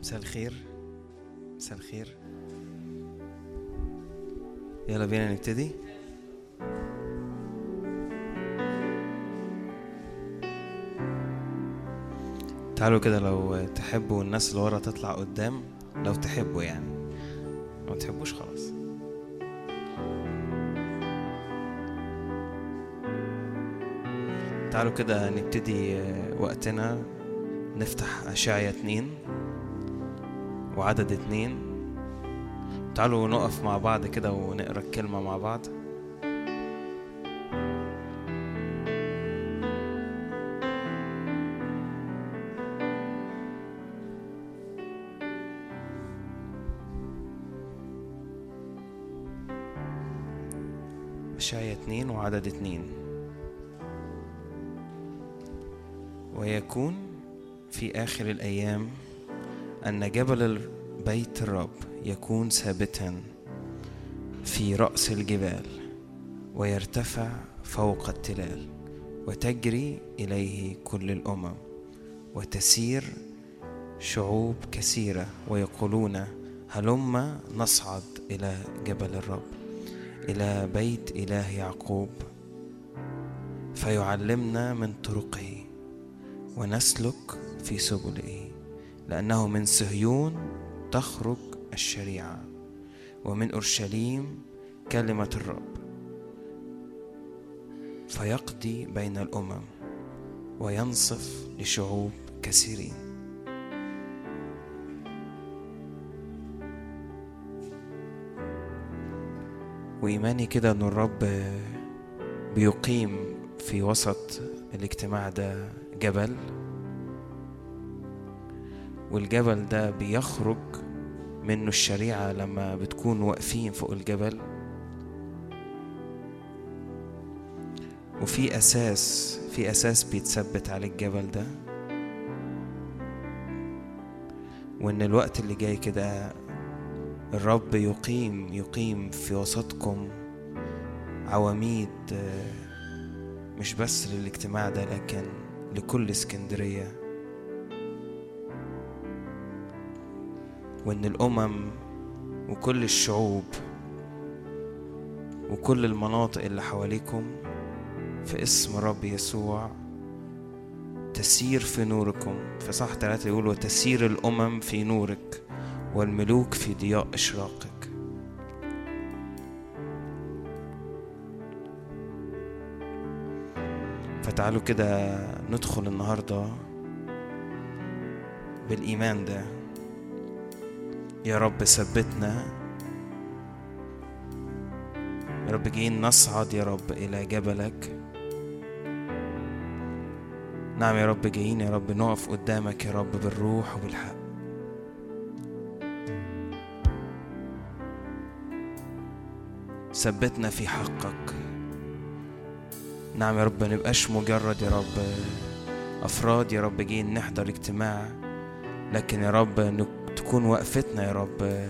مساء الخير. مساء الخير. يلا بينا نبتدي. تعالوا كده لو تحبوا الناس اللي ورا تطلع قدام لو تحبوا يعني. ما تحبوش خلاص. تعالوا كده نبتدي وقتنا. نفتح أشعيا اتنين. وعدد اتنين. تعالوا نقف مع بعض كده ونقرأ الكلمة مع بعض. أشعيا اتنين وعدد اتنين. ويكون في آخر الأيام أن جبل بيت الرب يكون ثابتا في رأس الجبال ويرتفع فوق التلال وتجري إليه كل الأمم وتسير شعوب كثيرة ويقولون هلم نصعد إلى جبل الرب إلى بيت إله يعقوب. فيعلمنا من طرقه ونسلك في سبله لأنه من صهيون تخرج الشريعة. ومن أورشليم كلمة الرب. فيقضي بين الأمم وينصف لشعوب كثيرين. وإيماني كده أن الرب بيقيم في وسط الاجتماع ده جبل. والجبل ده بيخرج منه الشريعة لما بتكون واقفين فوق الجبل. وفي أساس في أساس بيتثبت على الجبل ده وإن الوقت اللي جاي كده الرب يقيم يقيم في وسطكم عواميد مش بس للاجتماع ده لكن لكل اسكندرية. وإن الأمم وكل الشعوب وكل المناطق اللي حواليكم في اسم رب يسوع تسير في نوركم. في صح ثلاثة يقول وتسير الأمم في نورك والملوك في ضياء إشراقك. فتعالوا كده ندخل النهاردة بالإيمان ده. يا رب ثبتنا يا رب جايين نصعد يا رب إلى جبلك نعم يا رب جايين يا رب نقف قدامك يا رب بالروح وبالحق ثبتنا في حقك نعم يا رب نبقاش مجرد يا رب أفراد يا رب جايين نحضر اجتماع لكن يا رب تكون وقفتنا يا رب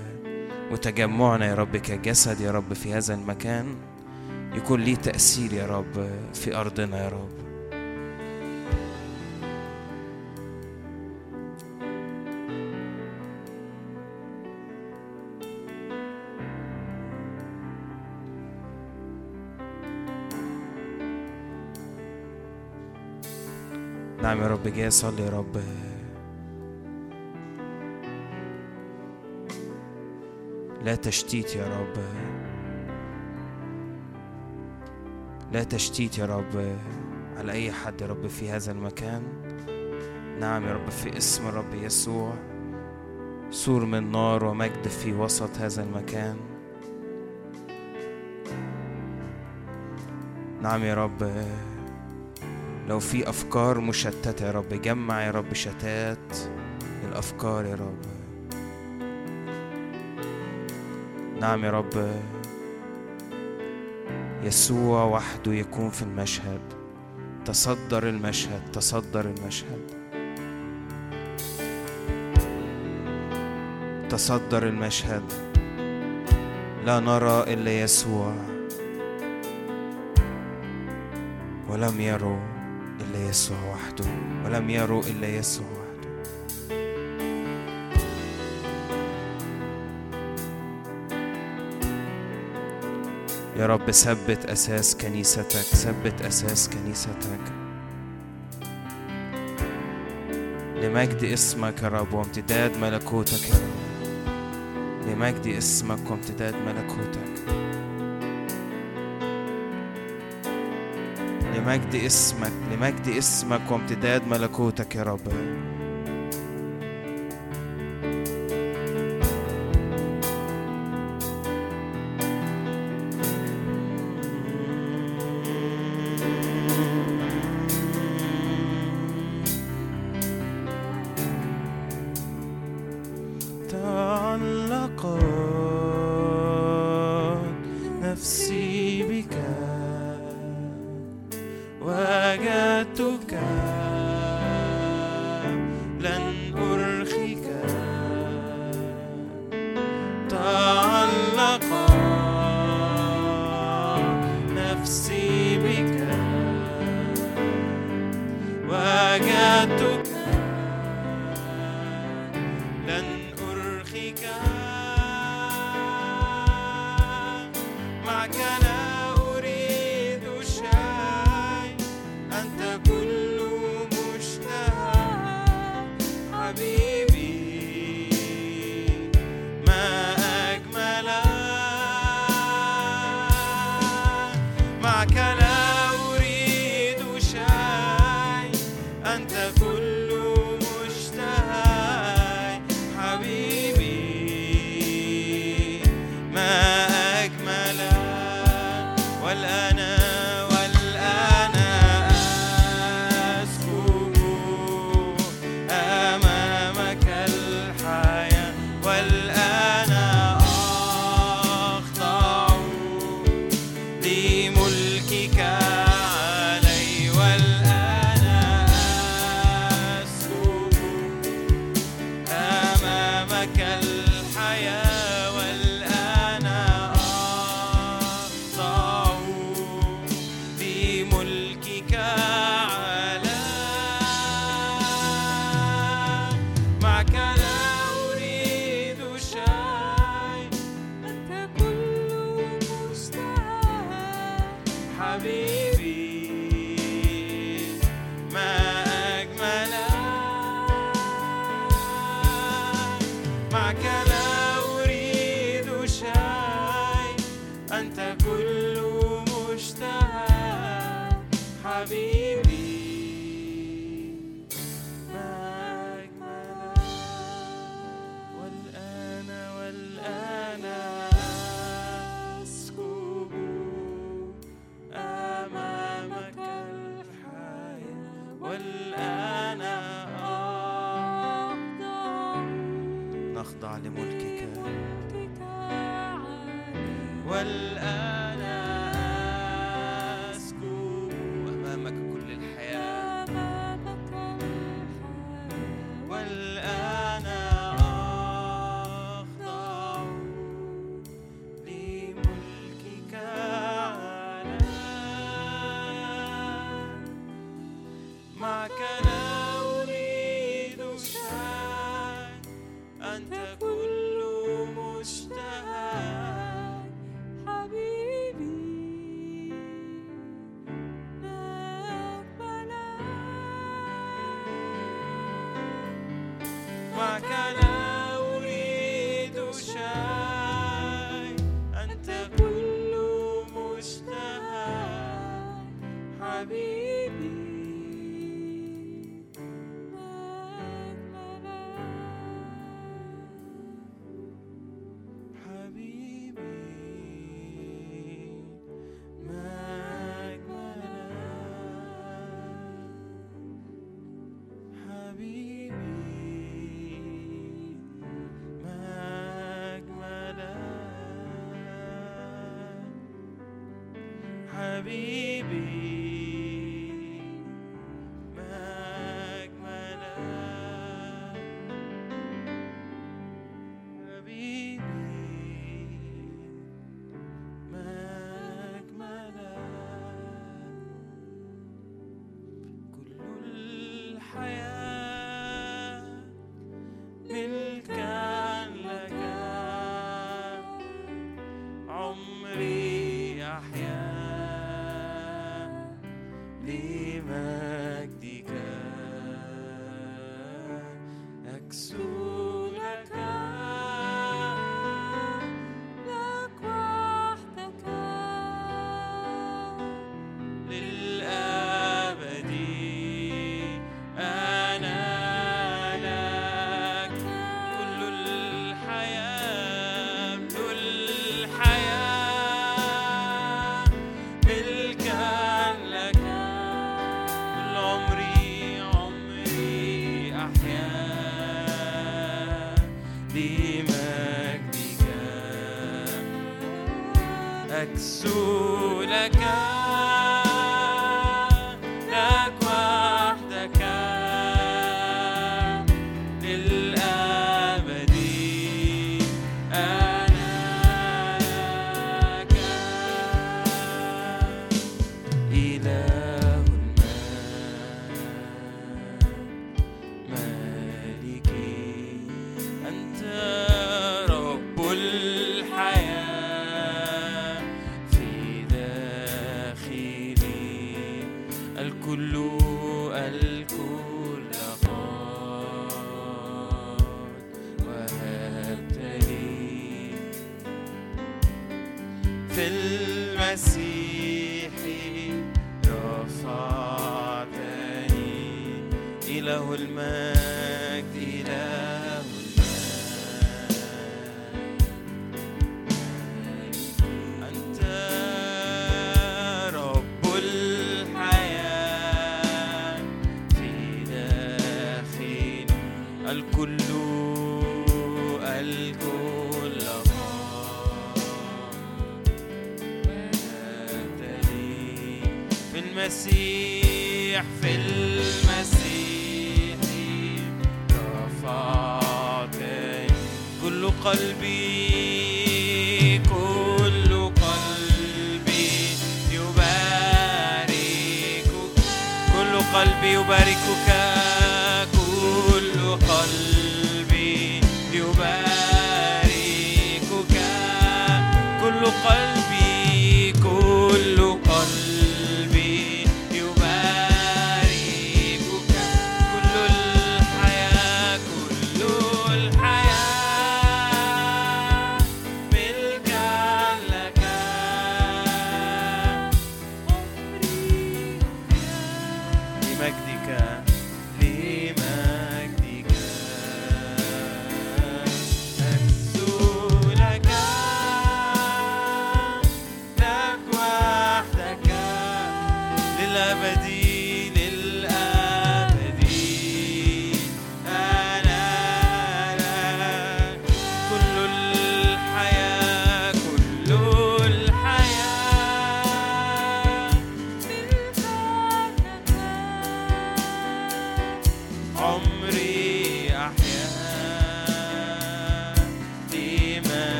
وتجمعنا يا رب كجسد يا رب في هذا المكان يكون ليه تأثير يا رب في أرضنا يا رب. نعم يا رب جاي أصلي يا رب. لا تشتيت يا رب. لا تشتيت يا رب على أي حد يا رب في هذا المكان. نعم يا رب في اسم الرب يسوع. سور من نار ومجد في وسط هذا المكان. نعم يا رب لو في أفكار مشتتة يا رب جمع يا رب شتات الأفكار يا رب. نعم يا رب. يسوع وحده يكون في المشهد. تصدر المشهد تصدر المشهد. تصدر المشهد. لا نرى إلا يسوع. ولم يروا إلا يسوع وحده. ولم يروا إلا يسوع. يا رب ثبت أساس كنيستك ثبت أساس كنيستك. لمجد اسمك يا رب وامتداد ملكوتك. يا رب لمجد اسمك وامتداد ملكوتك. لمجد اسمك لمجد اسمك وامتداد ملكوتك يا رب.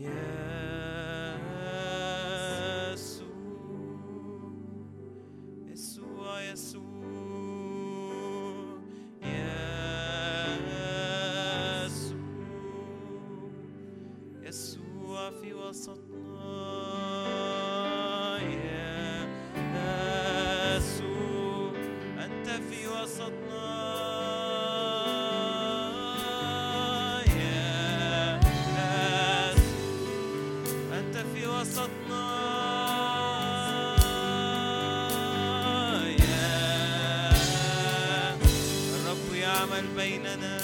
يسوع بيننا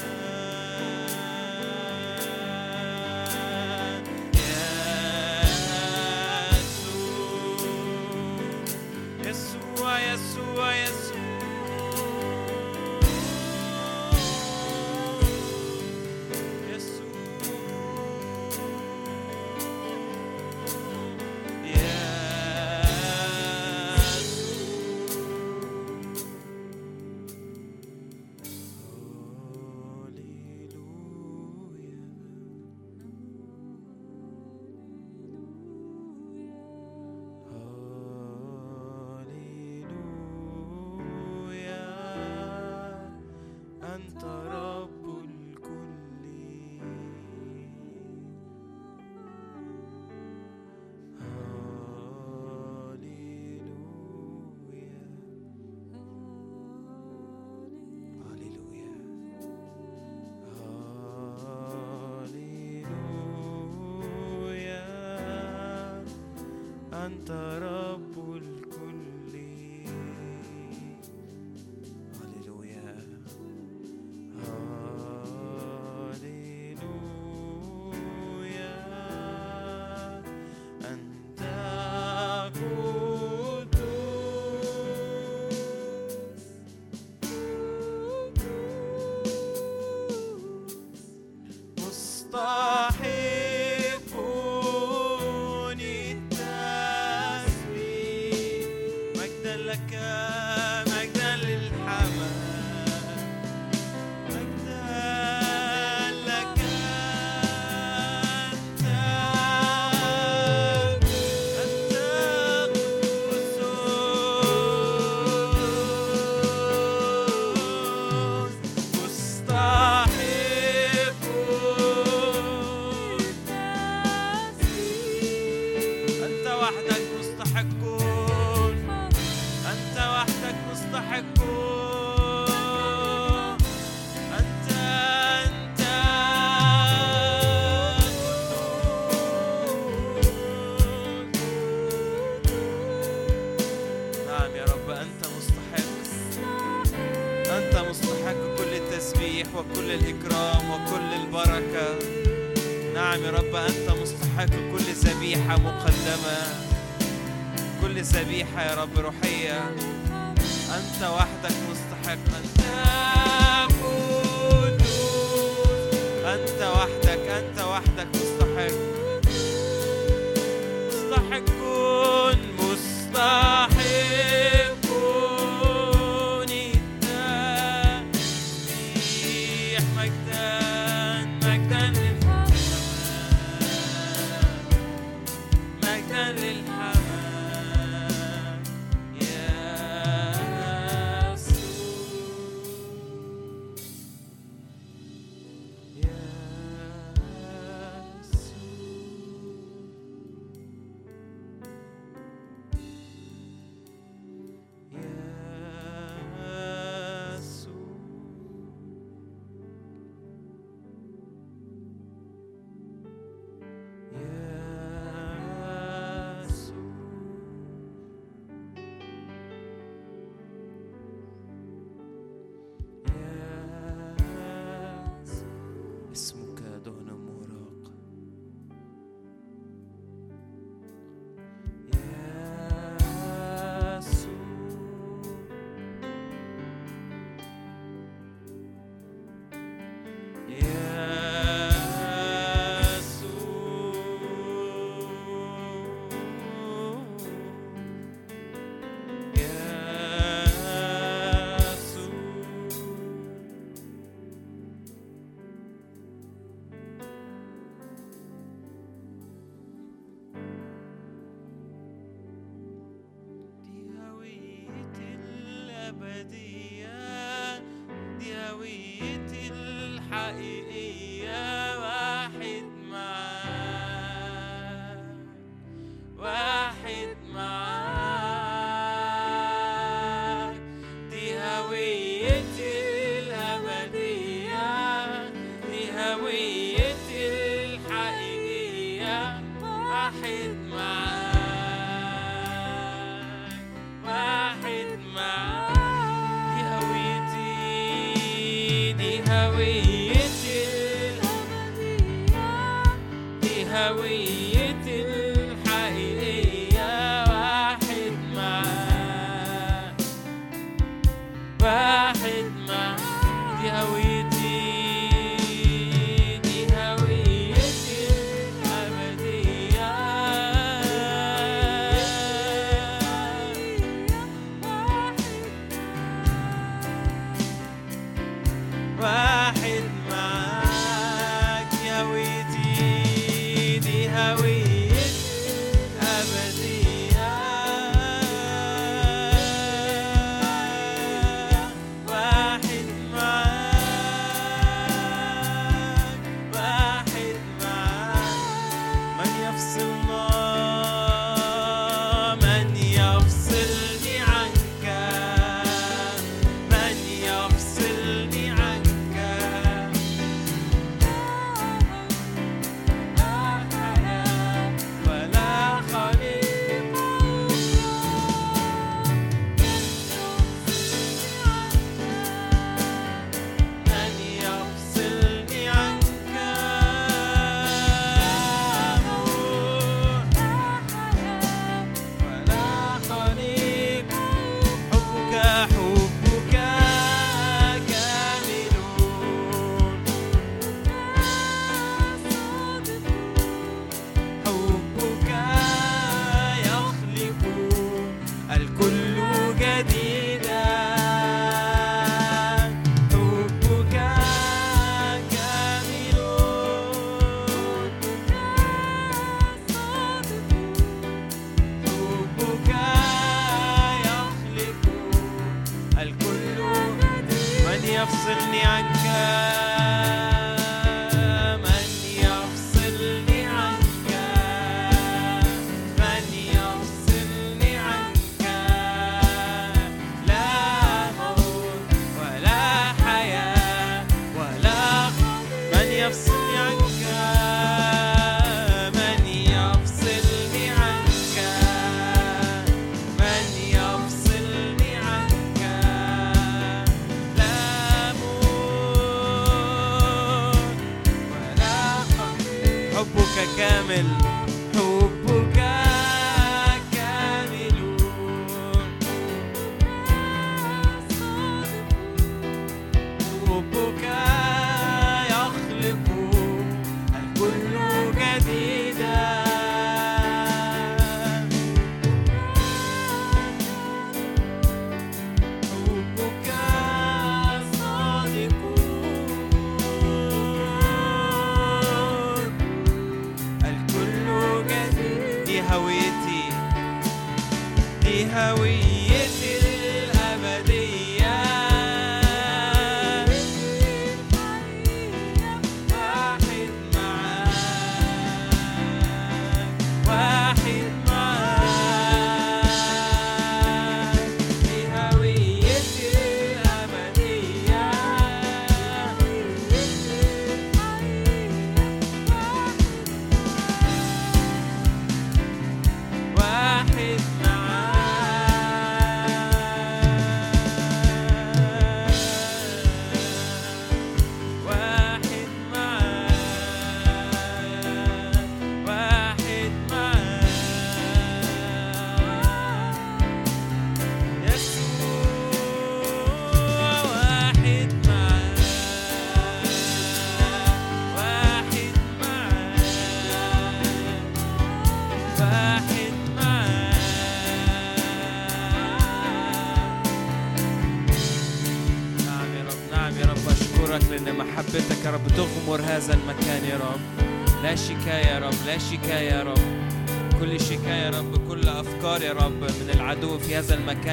the highway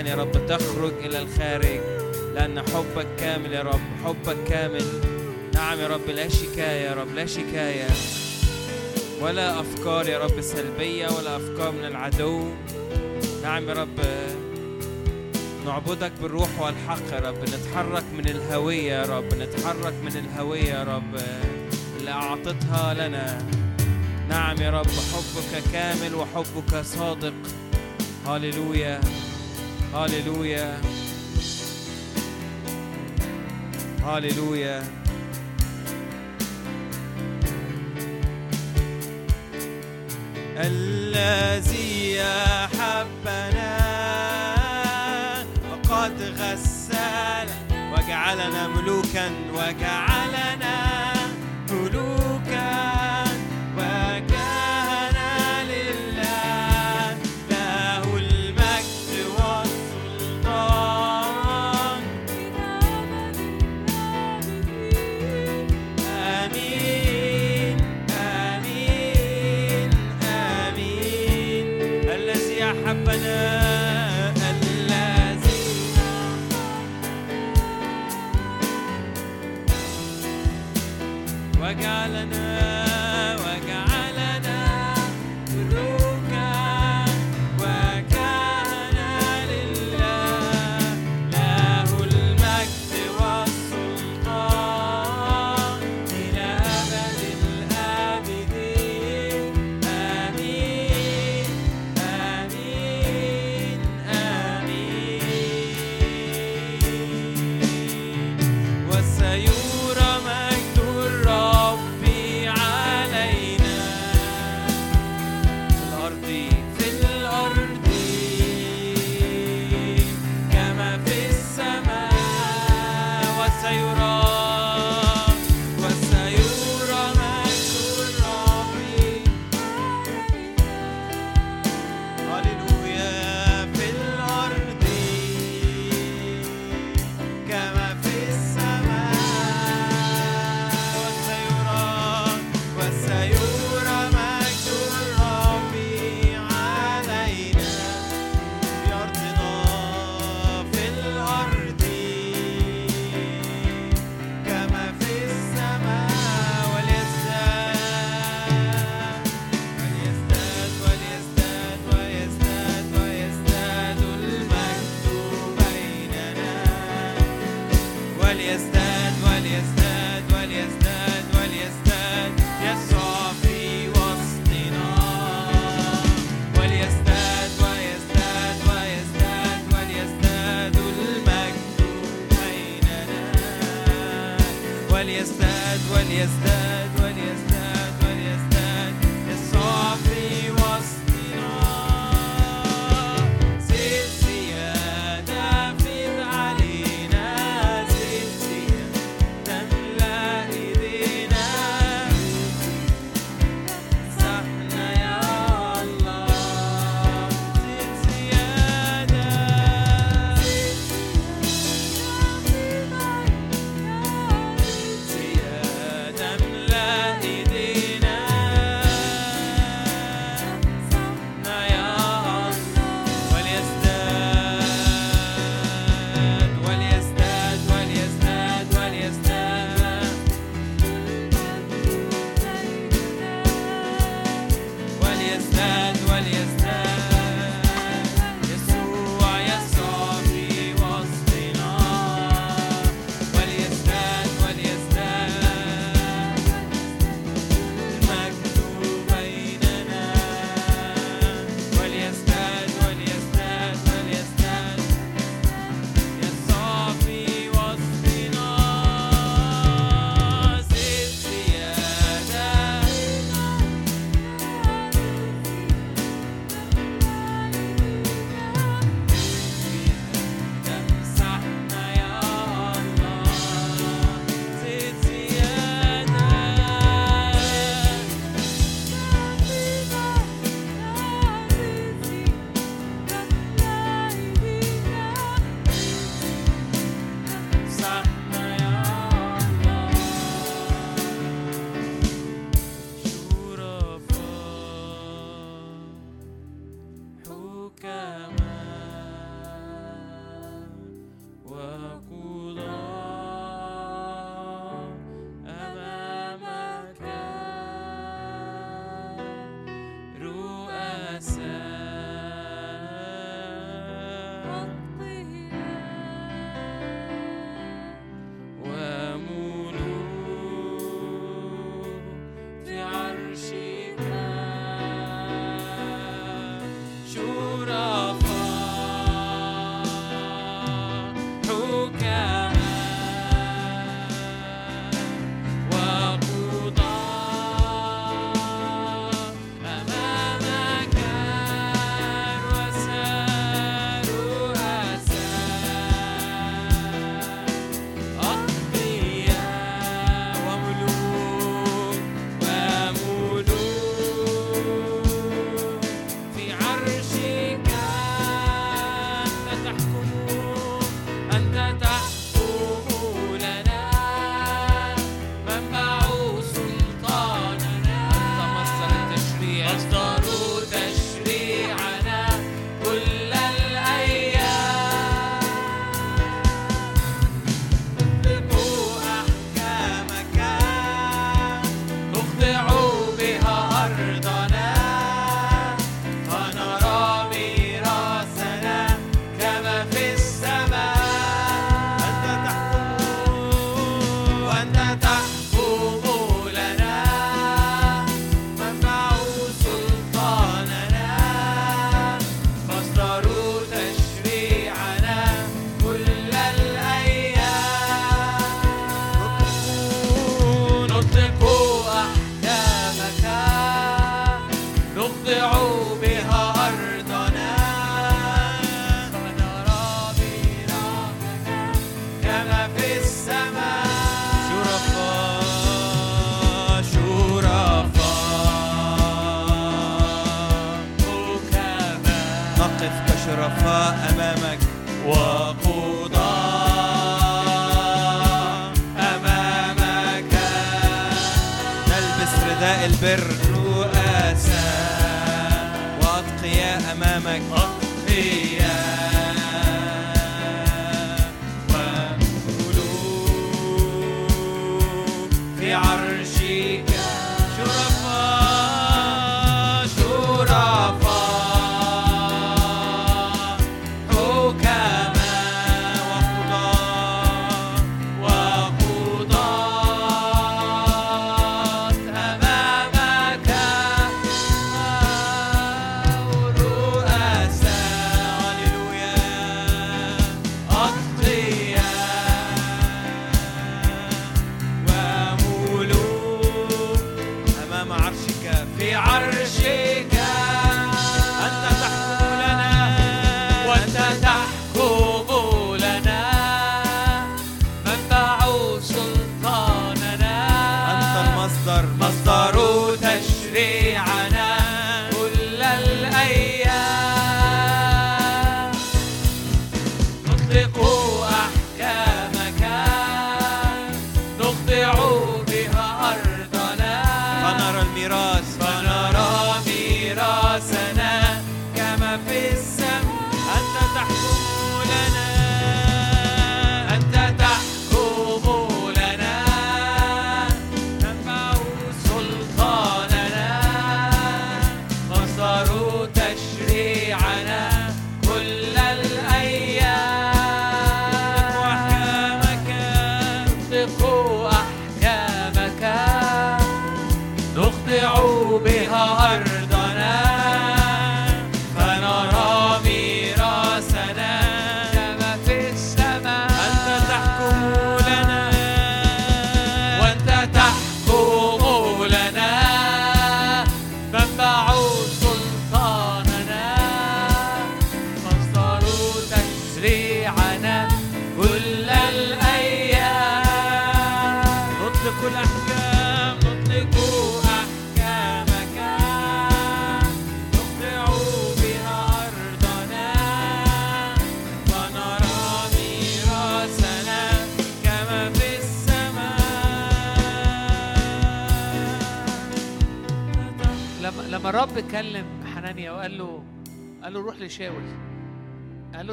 يا رب تخرج إلى الخارج لأن حبك كامل يا رب حبك كامل. نعم يا رب لا شكاية يا رب لا شكاية. ولا أفكار يا رب سلبية ولا أفكار من العدو. نعم يا رب نعبدك بالروح والحق يا رب. نتحرك من الهوية يا رب نتحرك من الهوية يا رب اللي أعطتها لنا. نعم يا رب حبك كامل وحبك صادق. هاليلويا هاليلويا. هاليلويا. الذي أحبنا وقد غسل وجعلنا ملوكا وجعلنا jest.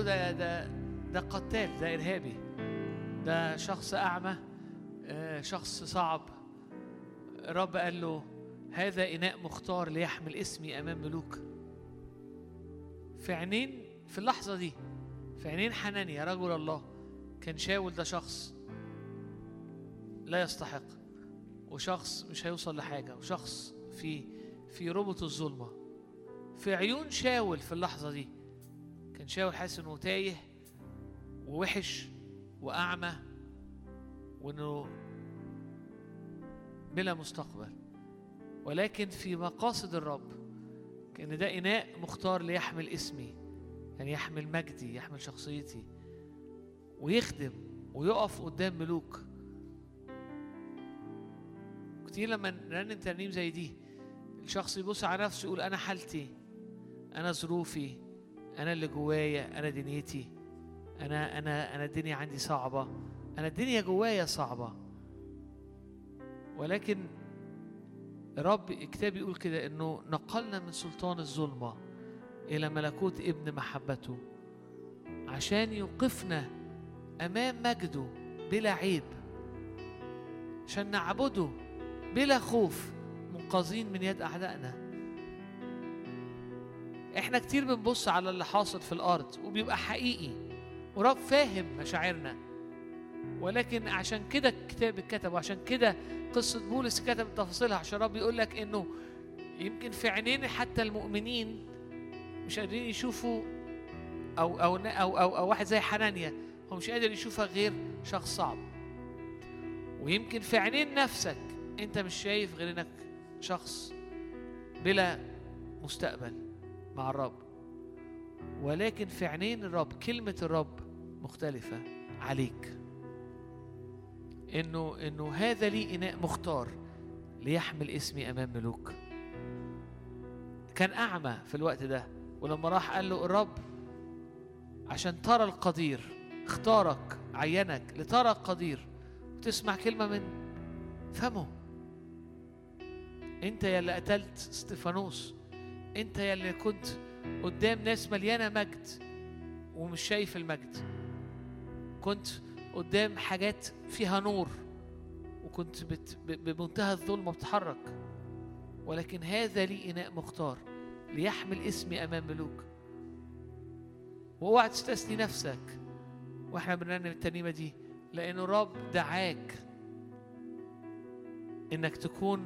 ده ده ده قتال ده إرهابي. ده شخص أعمى آه، شخص صعب. الرب قال له هذا إناء مختار ليحمل اسمي أمام ملوك. في عينين في اللحظة دي في عينين حنانيا رجل الله كان شاول ده شخص لا يستحق وشخص مش هيوصل لحاجة وشخص في في ربط الظلمة. في عيون شاول في اللحظة دي كان شاول حاسس انه تايه ووحش وأعمى وإنه بلا مستقبل. ولكن في مقاصد الرب كأن ده إناء مختار ليحمل اسمي يعني يحمل مجدي يحمل شخصيتي ويخدم ويقف قدام ملوك. كتير لما نرنم ترنيم زي دي الشخص يبص على نفسه يقول أنا حالتي أنا ظروفي أنا اللي جوايا أنا دنيتي. أنا أنا أنا الدنيا عندي صعبة. أنا الدنيا جوايا صعبة. ولكن الرب الكتاب يقول كده إنه نقلنا من سلطان الظلمة إلى ملكوت ابن محبته عشان يوقفنا أمام مجده بلا عيب عشان نعبده بلا خوف منقذين من يد أعدائنا. إحنا كتير بنبص على اللي حاصل في الأرض وبيبقى حقيقي. ورب فاهم مشاعرنا. ولكن عشان كده الكتاب اتكتب وعشان كده قصة بولس كتب تفاصيلها عشان رب يقول لك إنه يمكن في عينين حتى المؤمنين مش قادرين يشوفوا أو أو أو أو, أو واحد زي حنانيا هو مش قادر يشوفها غير شخص صعب. ويمكن في عينين نفسك أنت مش شايف غير إنك شخص بلا مستقبل. مع الرب. ولكن في عينين الرب كلمة الرب مختلفة عليك. إنه إنه هذا لي إناء مختار ليحمل اسمي أمام ملوك. كان أعمى في الوقت ده ولما راح قال له الرب عشان ترى القدير اختارك عينك لترى القدير. وتسمع كلمة من فمه. أنت يا اللي قتلت استفانوس انت يا اللي كنت قدام ناس مليانة مجد ومش شايف المجد. كنت قدام حاجات فيها نور وكنت بت بمنتهى الظلمه بتتحرك ولكن هذا لي إناء مختار ليحمل اسمي أمام ملوك. واوعى تستثني نفسك وإحنا بنرنم الترنيمه دي لأنه الرب دعاك إنك تكون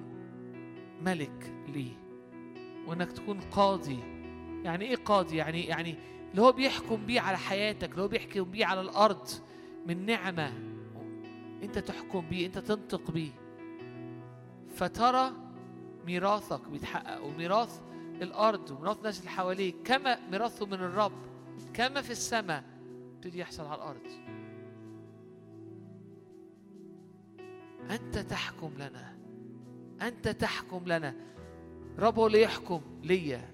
ملك ليه وإنك تكون قاضي. يعني إيه قاضي؟ يعني يعني اللي هو بيحكم بيه على حياتك اللي هو بيحكم بيه على الأرض من نعمة. أنت تحكم بيه أنت تنطق بيه. فترى ميراثك بيتحقق وميراث الأرض وميراث الناس اللي حواليك كما ميراثه من الرب كما في السماء يبتدي يحصل على الأرض. أنت تحكم لنا. أنت تحكم لنا. رب هو اللي يحكم ليا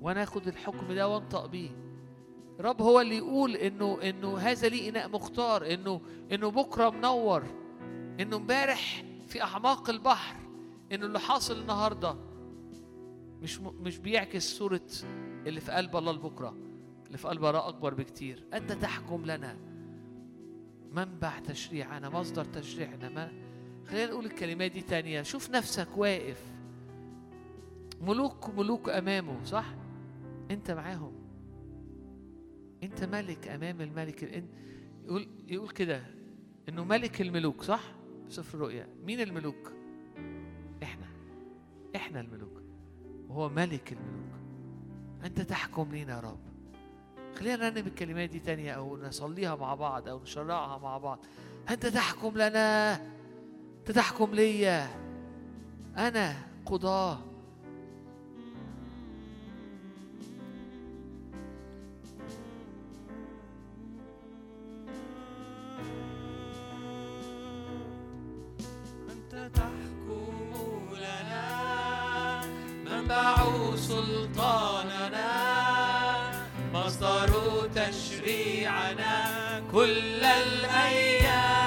وأنا آخد الحكم ده وأنطق بيه. رب هو اللي يقول إنه إنه هذا لي إناء مختار إنه إنه بكرة منور إنه امبارح في أعماق البحر إنه اللي حاصل النهارده. مش مش بيعكس صورة اللي في قلب الله لبكرة اللي في قلب الله أكبر بكتير. أنت تحكم لنا. منبع تشريعنا مصدر تشريعنا ما خلينا نقول الكلمات دي تانية. شوف نفسك واقف. ملوك ملوك أمامه صح؟ أنت معاهم. أنت ملك أمام الملك يقول يقول كده إنه ملك الملوك صح؟ سفر الرؤيا مين الملوك؟ إحنا. إحنا الملوك. وهو ملك الملوك. أنت تحكم لينا يا رب. خلينا نرنم الكلمات دي تانية أو نصليها مع بعض أو نشرعها مع بعض. أنت تحكم لنا. أنت تحكم ليا. أنا قضاة. سلطاننا. مصدر تشريعنا كل الأيام.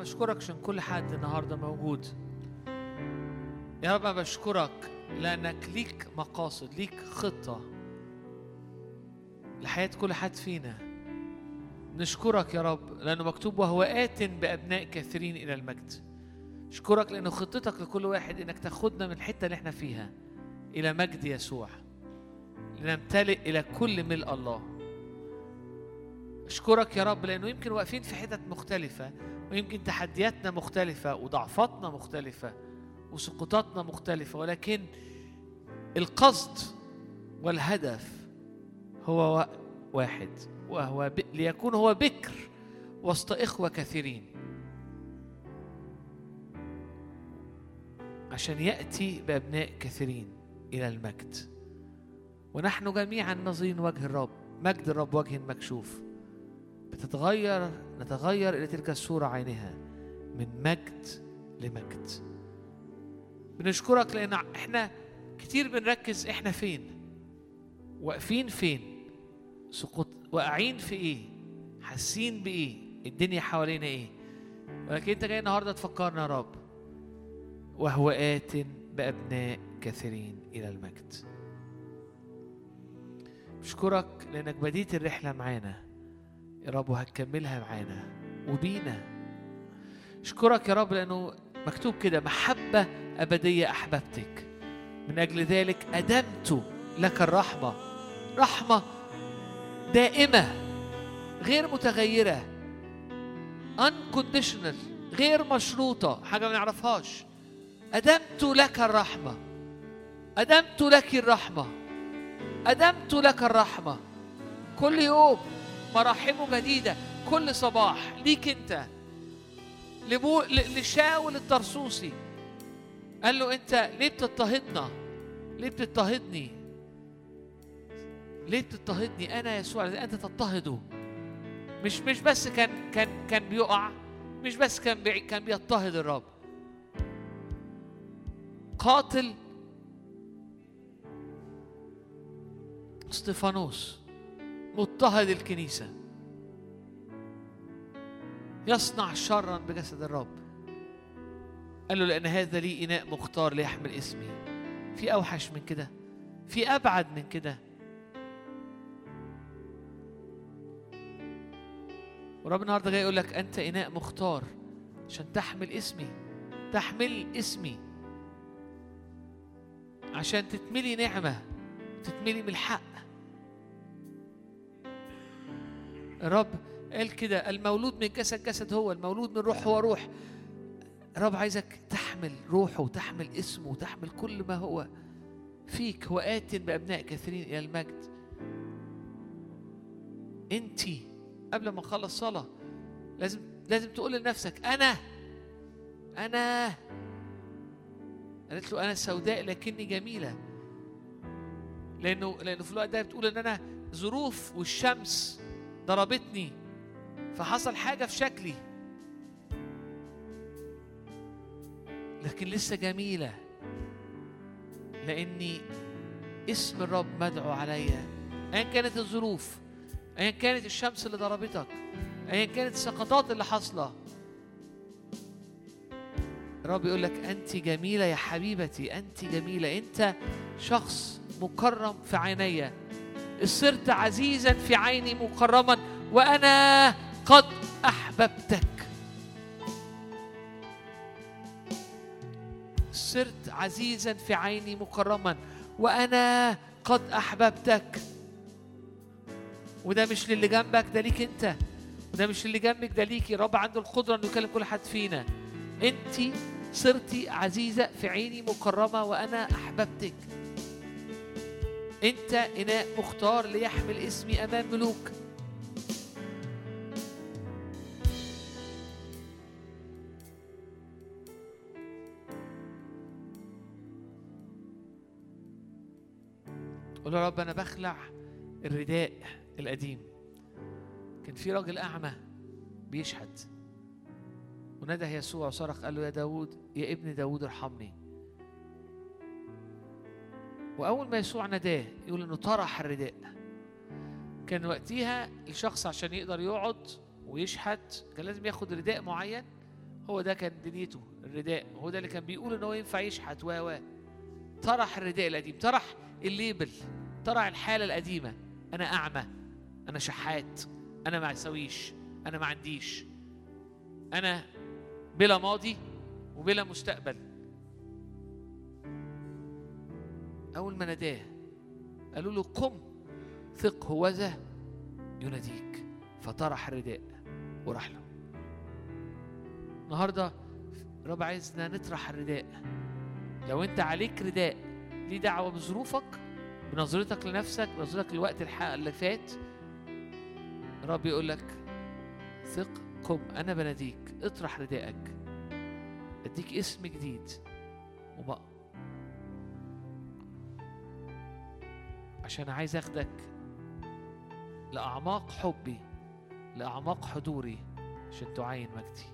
بشكرك عشان كل حد النهارده موجود. يا رب أنا بشكرك لأنك ليك مقاصد ليك خطة لحياة كل حد فينا. نشكرك يا رب لأنه مكتوب وهو آت بأبناء كثيرين إلى المجد. اشكرك لأنه خطتك لكل واحد إنك تاخدنا من الحتة اللي إحنا فيها إلى مجد يسوع. لنمتلئ إلى كل ملء الله. اشكرك يا رب لأنه يمكن واقفين في حتت مختلفة ويمكن تحدياتنا مختلفة وضعفاتنا مختلفة وسقوطاتنا مختلفة ولكن القصد والهدف هو وا- واحد وهو. ليكون هو بكر وسط إخوة كثيرين عشان يأتي بأبناء كثيرين إلى المجد ونحن جميعا نظين وجه الرب مجد الرب وجه مكشوف بتتغير نتغير إلى تلك الصورة عينها من مجد لمجد. بنشكرك لأن إحنا كتير بنركز إحنا فين واقفين فين سقوط واقعين في إيه حاسين بإيه الدنيا حوالينا إيه. ولكن أنت جاي النهاردة تفكرنا يا رب وهو آت بأبناء كثيرين إلى المجد. بشكرك لأنك بديت الرحلة معانا. يا رب وهتكملها معانا وبينا. أشكرك يا رب لأنه مكتوب كده محبة أبدية أحببتك. من أجل ذلك أدمت لك الرحمة. رحمة دائمة غير متغيرة. unconditional غير مشروطة. حاجة ما نعرفهاش. أدمت لك الرحمة. أدمت لك الرحمة. أدمت لك الرحمة. كل يوم مراحمه جديدة كل صباح. ليك أنت. لمو... لشاول الطرسوسي قال له أنت ليه بتضطهدنا؟ ليه بتضطهدني؟ ليه بتضطهدني أنا يسوع أنت تضطهده. مش مش بس كان كان كان بيقع مش بس كان بي... كان بيضطهد الرب. قاتل استفانوس مضطهد الكنيسة. يصنع شرا بجسد الرب. قال له لأن هذا لي إناء مختار ليحمل اسمي. في أوحش من كده. في أبعد من كده. ورب النهارده جاي يقول لك أنت إناء مختار عشان تحمل اسمي. تحمل اسمي. عشان تتملي نعمة. تتملي من الحق. الرب قال كده المولود من جسد جسد هو المولود من روح هو روح. الرب عايزك تحمل روحه وتحمل اسمه وتحمل كل ما هو فيك هو آت بأبناء كثيرين إلى المجد. أنت قبل ما نخلص صلاة لازم لازم تقول لنفسك أنا أنا قالت له أنا سوداء لكني جميلة. لأنه لأنه في الوقت ده بتقول إن أنا ظروف والشمس ضربتني فحصل حاجة في شكلي. لكن لسه جميلة لأني اسم الرب مدعو عليا. أيا كانت الظروف أيا كانت الشمس اللي ضربتك أيا كانت السقطات اللي حاصلة. الرب يقول لك أنت جميلة يا حبيبتي أنت جميلة. أنت شخص مكرم في عيني. صرت عزيزا في عيني مكرما وأنا قد أحببتك. صرت عزيزا في عيني مكرما وأنا قد أحببتك. وده مش للي جنبك ده ليك أنت. وده مش للي جنبك ده ليكي رب عنده القدرة إنه يكلم كل حد فينا. انت صرتي عزيزة في عيني مكرمة وأنا أحببتك. أنت إناء مختار ليحمل اسمي أمام ملوك. قول يا رب أنا بخلع الرداء القديم. كان في راجل أعمى بيشهد. ونادى يسوع وصرخ قال له يا داود يا ابن داود ارحمني. وأول ما يسوع ناداه يقول إنه طرح الرداء. كان وقتها الشخص عشان يقدر يقعد ويشحت كان لازم ياخد رداء معين. هو ده كان دنيته الرداء. هو ده اللي كان بيقول إن هو ينفع يشحت. و و. طرح الرداء القديم طرح الليبل طرح الحالة القديمة. أنا أعمى أنا شحات أنا ما أسويش أنا ما عنديش. أنا بلا ماضي وبلا مستقبل. أول ما ناداه قالوا له قم ثق هو ذا يناديك. فطرح الرداء وراح له. النهارده الرب عايزنا نطرح الرداء. لو أنت عليك رداء ليه دعوة بظروفك بنظرتك لنفسك بنظرتك لوقت الحق اللي فات الرب يقول لك ثق قم أنا بناديك اطرح رداءك. أديك اسم جديد وبقى. عشان عايز أخدك لأعماق حبي لأعماق حضوري عشان تعاين مجدي.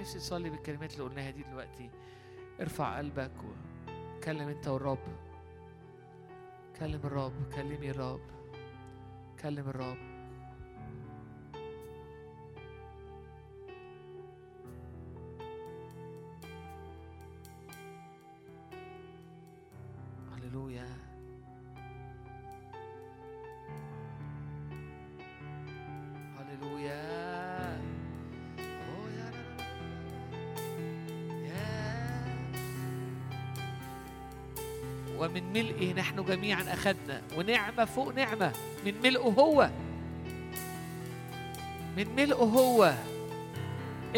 نفسي تصلي بالكلمات اللي قلناها دي دلوقتي. ارفع قلبك وكلم انت والرب. كلم الرب كلمي الرب. كلم الرب ملئه نحن جميعا أخذنا ونعمة فوق نعمة من ملئه هو. من ملئه هو.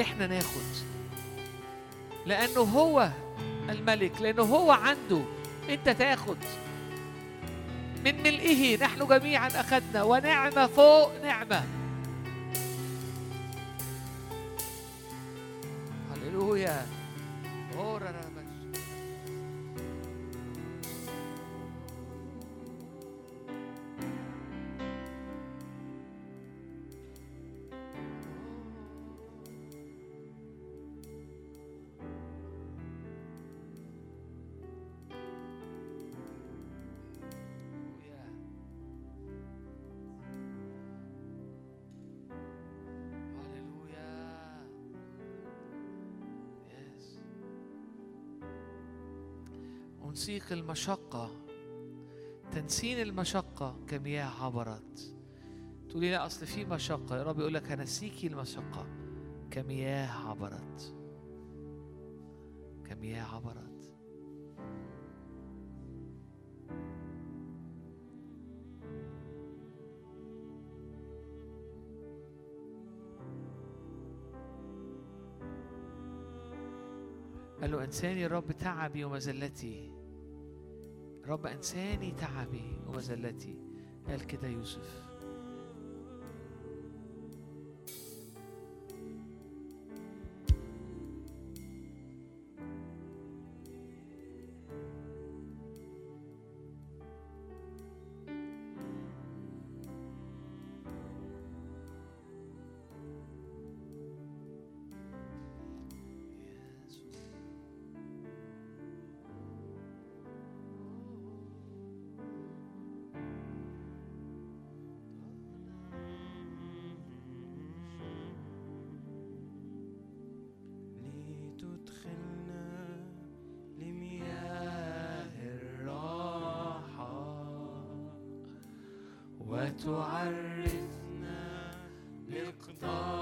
إحنا ناخد. لأنه هو الملك لأنه هو عنده. أنت تاخد. من ملئه نحن جميعا أخذنا ونعمة فوق نعمة. هللويا. أنسيق المشقة تنسين المشقة كمياه عبرت. تقولي لا أصل في مشقة. يا رب يقول لك هنسيكي المشقة. كمياه عبرت. كمياه عبرت. قال له انساني يا رب تعبي ومذلتي رب أنساني تعبي ومذلتي قال كده يوسف. وتعرفنا مقدار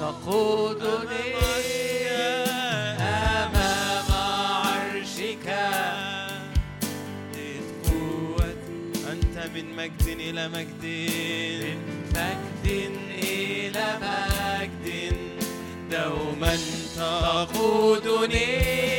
تقودني أمام عرشك. أنت من مجد إلى مجد. من مجد إلى مجد دوما تقودني.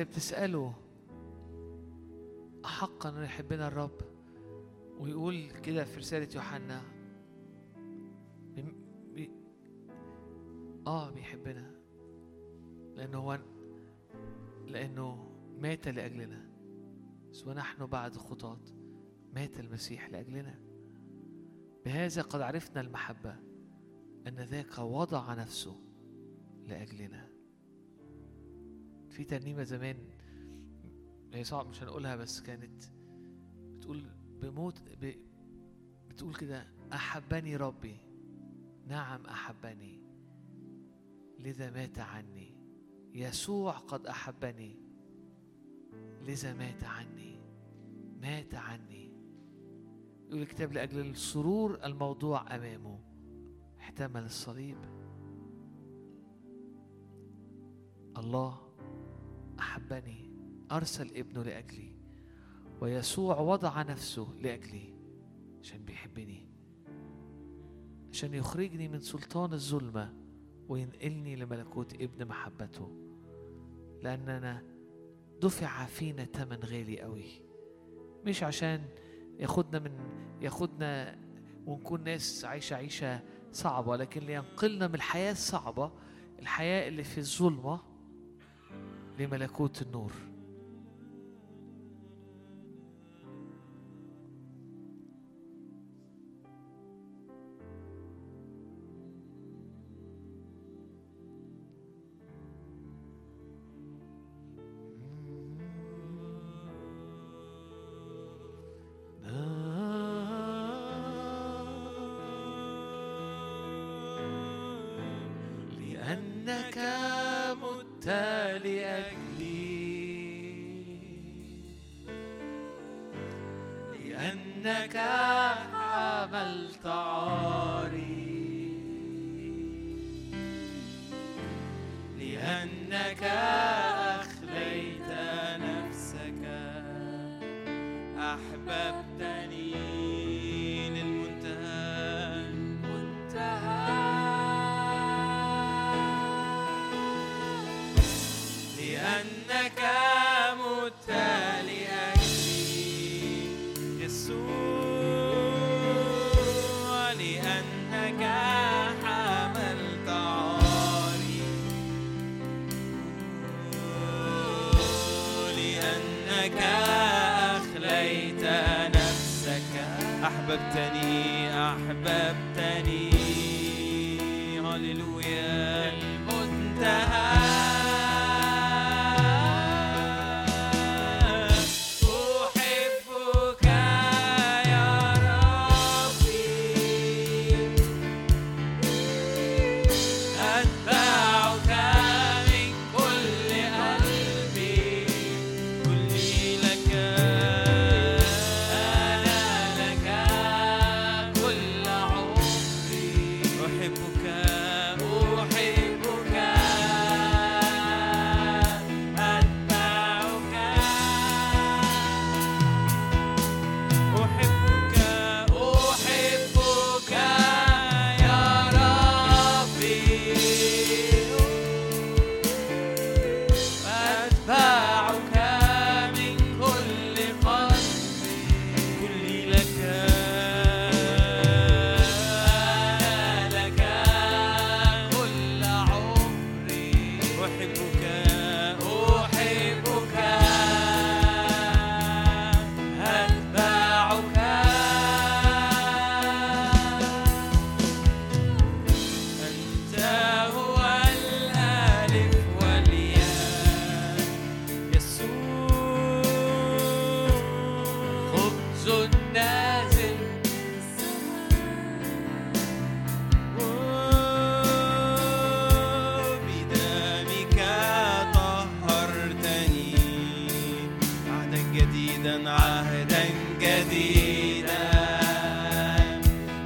تسأله أحقا أن يحبنا الرب؟ ويقول كده في رسالة يوحنا بي آه بيحبنا لأنه هو لأنه مات لأجلنا بس ونحن بعد خطاة مات المسيح لأجلنا. بهذا قد عرفنا المحبة أن ذاك وضع نفسه لأجلنا. في ترنيمة زمان هي صعب مش هنقولها بس كانت بتقول بموت ب... بتقول كده أحبني ربي. نعم أحبني لذا مات عني. يسوع قد أحبني لذا مات عني. مات عني. يقول الكتاب لأجل السرور الموضوع أمامه. احتمل الصليب. الله أحبني أرسل ابنه لأجلي ويسوع وضع نفسه لأجلي عشان بيحبني عشان يخرجني من سلطان الظلمة وينقلني لملكوت ابن محبته لأننا دفع فينا تمن غالي قوي مش عشان ياخدنا من ياخدنا ونكون ناس عايشة عيشة صعبة لكن لينقلنا من الحياة الصعبة الحياة اللي في الظلمة لملكوت النور.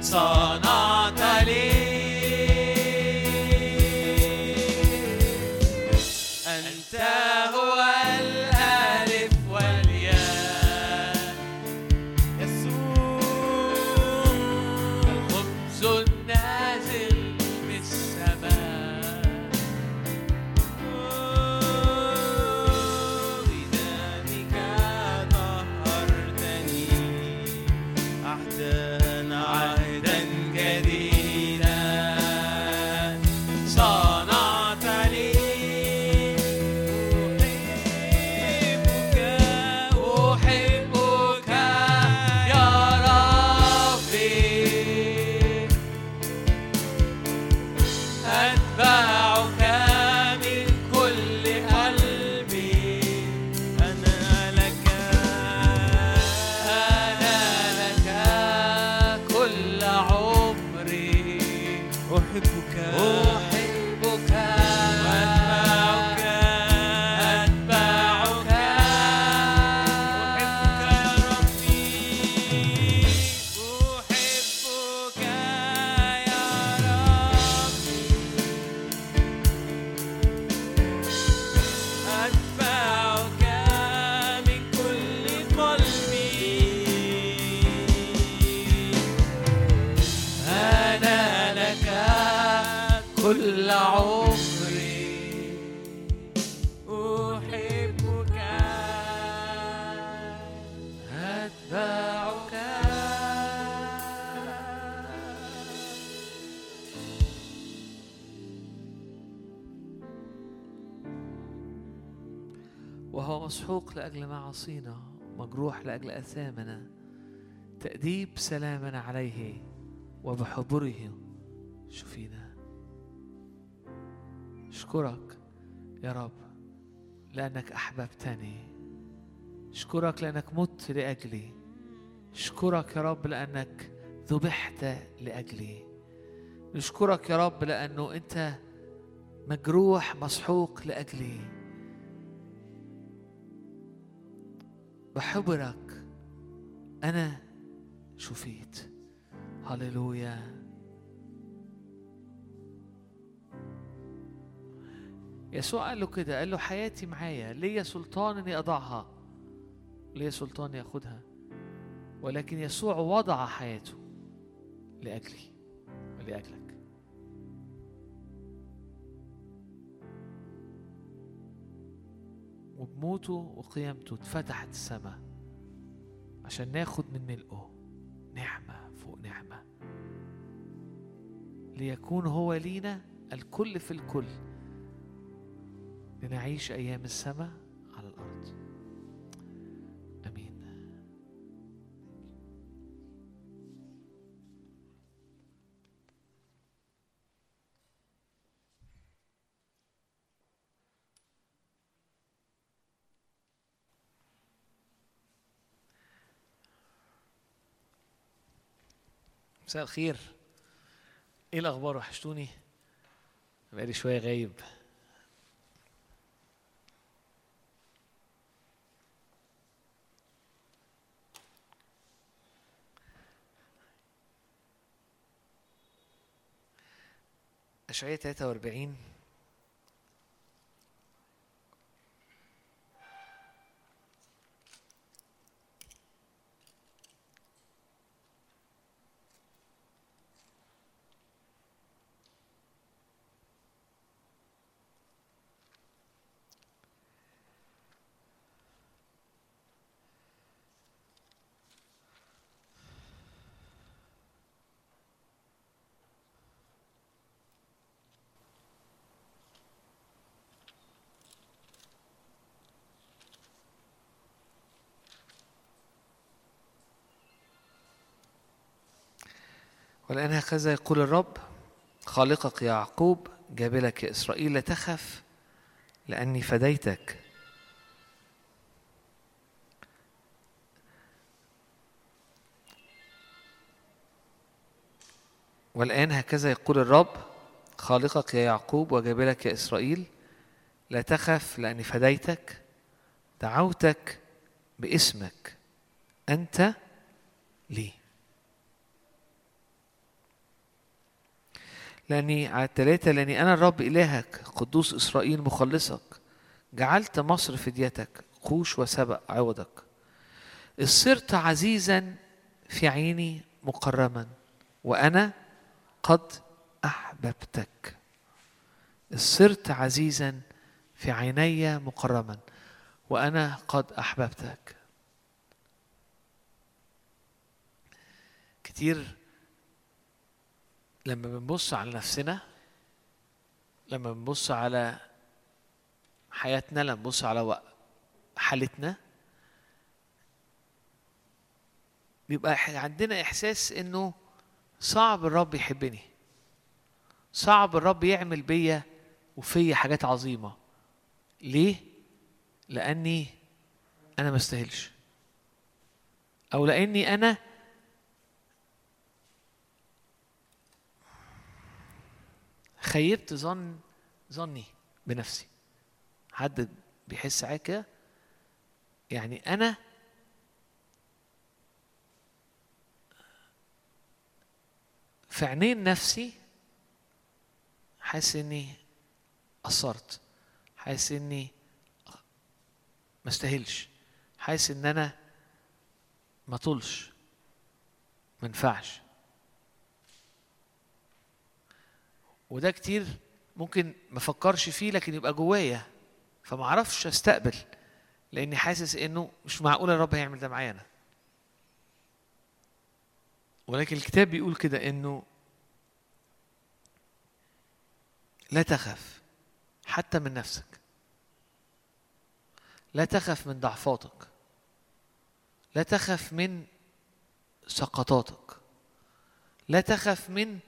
sana مسحوق لأجل معاصينا مجروح لأجل أثامنا. تأديب سلامنا عليه وبحبره شفينا. أشكرك يا رب لأنك أحببتني. أشكرك لأنك مت لأجلي. أشكرك يا رب لأنك ذبحت لأجلي. نشكرك يا رب لأنه أنت مجروح مسحوق لأجلي. بحبرك أنا شفيت. هللويا. يسوع قال له كده قال له حياتي معايا ليا سلطان إني أضعها. ليا سلطان ياخدها ولكن يسوع وضع حياته لأجلي ولأجلك. وبموته وقيامته اتفتحت السماء عشان ناخد من ملئه. نعمة فوق نعمة. ليكون هو لينا الكل في الكل. لنعيش أيام السماء مساء الخير. إيه الاخبار؟ وحشتوني. بقالي شوية غايب. أشعية 43 والآن هكذا يقول الرب خالقك يا يعقوب جابلك يا إسرائيل لا تخف لأني فديتك. والآن هكذا يقول الرب خالقك يا يعقوب وجابلك يا إسرائيل لا تخف لأني فديتك. دعوتك باسمك أنت لي. لأني على التلاتة لأني أنا الرب إلهك قدوس إسرائيل مخلصك. جعلت مصر فديتك قوش وسبأ عوضك. صرت عزيزا في عيني مكرما وأنا قد أحببتك. صرت عزيزا في عيني مكرما وأنا قد أحببتك. كتير لما بنبص على نفسنا لما بنبص على حياتنا لما بنبص على حالتنا بيبقى عندنا إحساس إنه صعب الرب يحبني. صعب الرب يعمل بيا وفيا حاجات عظيمة. ليه؟ لأني أنا ما استاهلش. أو لأني أنا خيبت ظن ظني بنفسي. حد بيحس ساعات كده؟ يعني أنا في عينين نفسي حاسس إني قصرت حاسس إني ما استاهلش حاسس إن أنا ما طولش ما ينفعش. وده كتير ممكن ما افكرش فيه لكن يبقى جوايا فما أعرفش أستقبل لأني حاسس إنه مش معقول الرب هيعمل ده معايا أنا. ولكن الكتاب بيقول كده إنه لا تخف حتى من نفسك. لا تخف من ضعفاتك. لا تخف من سقطاتك. لا تخف من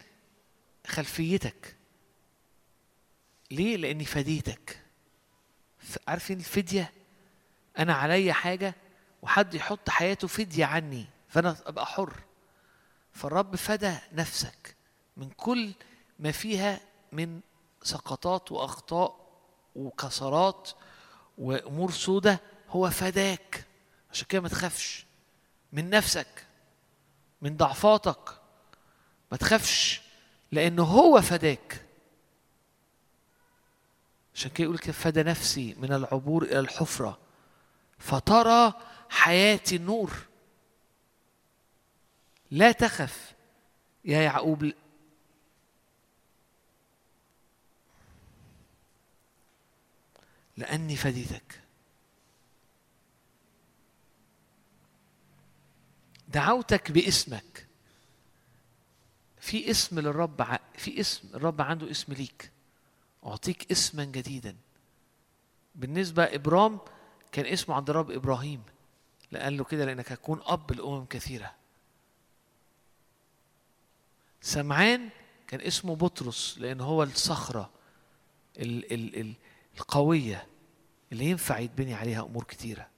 خلفيتك. ليه؟ لاني فديتك. عارفين الفدية؟ أنا عليا حاجة وحد يحط حياته فدية عني فأنا أبقى حر. فالرب فدى نفسك من كل ما فيها من سقطات وأخطاء وكسرات وأمور سودة هو فداك. عشان كده ما تخافش. من نفسك من ضعفاتك. ما تخافش. لأنه هو فداك. عشان كده يقول كده فدى نفسي من العبور إلى الحفرة فترى حياتي النور لا تخف يا يعقوب. لأني فديتك. دعوتك باسمك. في اسم للرب في اسم الرب عنده اسم ليك. أعطيك اسما جديدا. بالنسبة إبرام كان اسمه عند الرب إبراهيم لقال له كده لأنك هتكون أب لأمم كثيرة. سمعان كان اسمه بطرس لأن هو الصخرة ال ال ال القوية اللي ينفع يتبني عليها أمور كثيرة.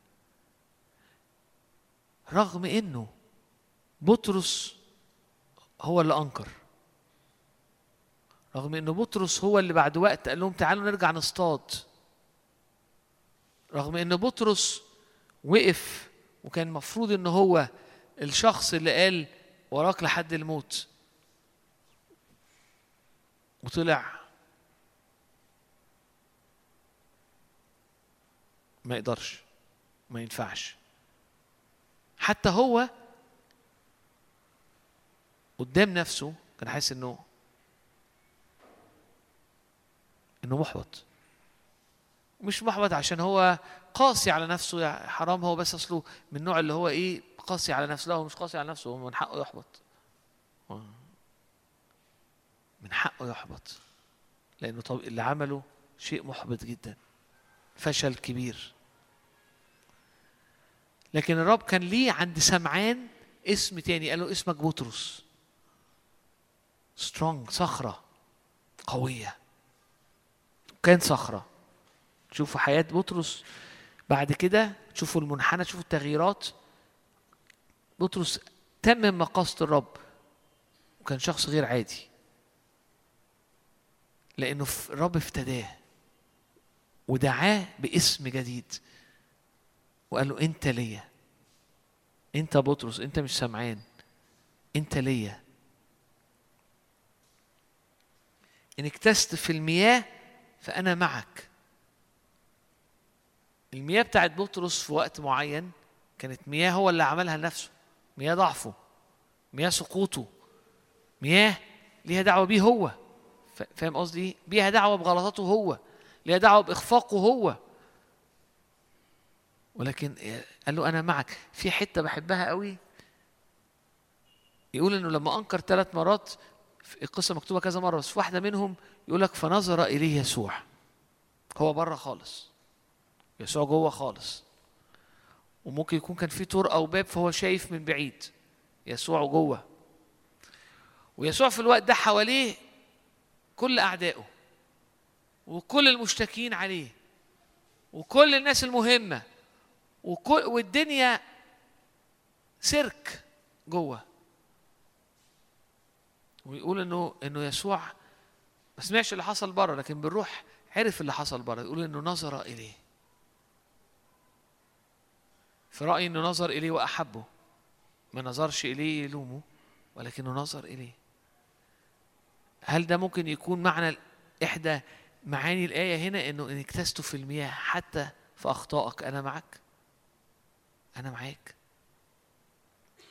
رغم إنه بطرس هو اللي أنكر. رغم ان بطرس هو اللي بعد وقت قال لهم تعالوا نرجع نصطاد. رغم ان بطرس وقف وكان المفروض ان هو الشخص اللي قال وراك لحد الموت. وطلع. ما يقدرش. ما ينفعش. حتى هو قدام نفسه كان حاسس إنه إنه محبط. مش محبط عشان هو قاسي على نفسه يا حرام هو بس أصله من النوع اللي هو إيه قاسي على نفسه. لا هو مش قاسي على نفسه هو من حقه يحبط. من حقه يحبط. لأنه طب اللي عمله شيء محبط جدا. فشل كبير. لكن الرب كان ليه عند سمعان اسم تاني قال له اسمك بطرس. سترونج صخرة قوية. كان صخرة. تشوفوا حياة بطرس. بعد كده تشوفوا المنحنى تشوفوا التغييرات. بطرس تمم مقاصد الرب. وكان شخص غير عادي. لأنه الرب افتداه. ودعاه باسم جديد. وقال له أنت ليا. أنت بطرس أنت مش سمعان أنت ليا. إن اكتست في المياه فأنا معك. المياه بتاعت بطرس في وقت معين كانت مياه هو اللي عملها لنفسه. مياه ضعفه. مياه سقوطه. مياه ليها دعوة بيه هو. فاهم قصدي؟ ليها دعوة بغلطاته هو. ليها دعوة بإخفاقه هو. ولكن قال له أنا معك. في حتة بحبها قوي. يقول إنه لما أنكر ثلاث مرات القصة مكتوبة كذا مرة بس في واحدة منهم يقول لك فنظر إليه يسوع. هو بره خالص. يسوع جوه خالص. وممكن يكون كان في طور أو باب فهو شايف من بعيد. يسوع جوه. ويسوع في الوقت ده حواليه كل أعدائه. وكل المشتكين عليه. وكل الناس المهمة. وكل والدنيا سيرك جوه. ويقول انه إنه يسوع ما سمعش اللي حصل بره لكن بالروح عرف اللي حصل بره يقول إنه نظر إليه. في رأيي إنه نظر إليه وأحبه. ما نظرش إليه يلومه ولكنه نظر إليه. هل ده ممكن يكون معنى إحدى معاني الآية هنا إنه ان اكتست في المياه حتى في أخطائك؟ أنا معك. أنا معاك.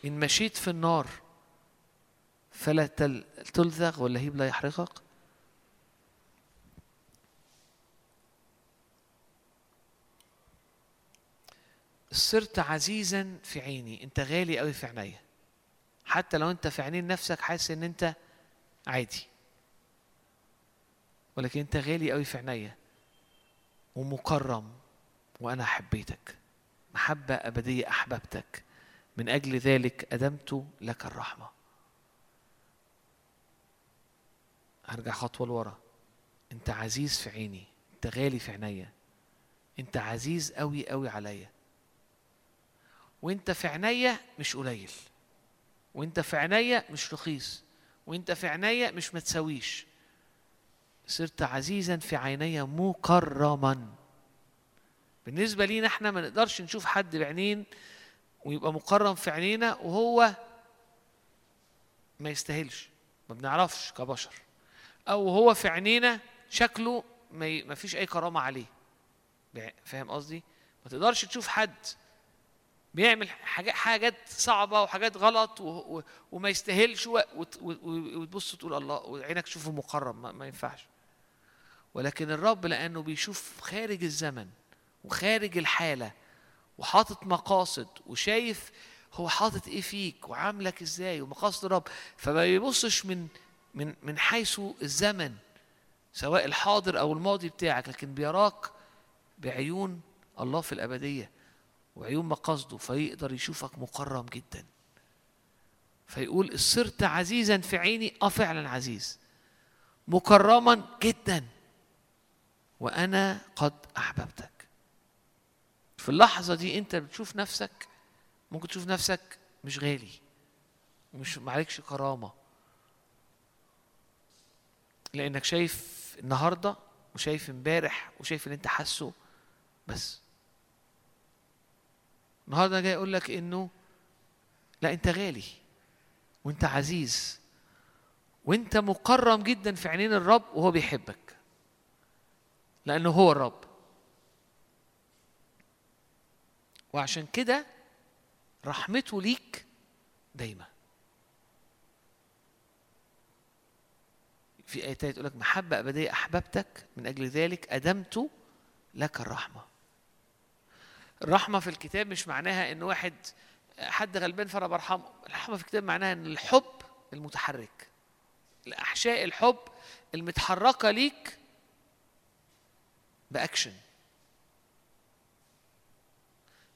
إن مشيت في النار فلا تل- تلذغ واللهيب لا يحرقك؟ صرت عزيزا في عيني أنت غالي قوي في عينيا. حتى لو أنت في عينين نفسك حاسس إن أنت عادي. ولكن أنت غالي قوي في عينيا. ومكرم وأنا حبيتك محبة أبدية أحببتك. من أجل ذلك أدمت لك الرحمة. هرجع خطوة لورا. انت عزيز في عيني انت غالي في عينيا. انت عزيز قوي قوي عليا. وانت في عينيا مش قليل. وانت في عينيا مش رخيص. وانت في عينيا مش متساويش صرت عزيزا في عيني مكرما. بالنسبة لينا إحنا ما نقدرش نشوف حد بعينين ويبقى مكرم في عينينا وهو ما يستاهلش. ما بنعرفش كبشر. أو هو في عينينا شكله ما فيش أي كرامة عليه فاهم قصدي ما تقدرش تشوف حد بيعمل حاجات حاجات صعبة وحاجات غلط. وما يستاهلش وتبص تقول الله وعينك تشوفه مقرب ما... ما ينفعش ولكن الرب لأنه بيشوف خارج الزمن وخارج الحالة وحاطط مقاصد وشايف هو حاطط إيه فيك وعاملك إزاي ومقاصد الرب فما بيبصش من من من حيث الزمن سواء الحاضر أو الماضي بتاعك لكن بيراك بعيون الله في الأبدية وعيون مقاصده فيقدر يشوفك مكرم جدا. فيقول صرت عزيزا في عيني آه فعلا عزيز مكرما جدا وأنا قد أحببتك. في اللحظة دي أنت بتشوف نفسك ممكن تشوف نفسك مش غالي ومش معلكش كرامة. لأنك شايف النهارده وشايف امبارح وشايف اللي انت حاسه بس. النهارده جاي أقول لك إنه لا أنت غالي وأنت عزيز وأنت مكرم جدا في عينين الرب وهو بيحبك لأنه هو الرب. وعشان كده رحمته ليك دايما. في آية تانية تقول لك محبة أبدية أحببتك من أجل ذلك أدمت لك الرحمة. الرحمة في الكتاب مش معناها إن واحد حد غلبان فأنا برحمه الرحمة في الكتاب معناها إن الحب المتحرك الأحشاء الحب المتحركة ليك بأكشن.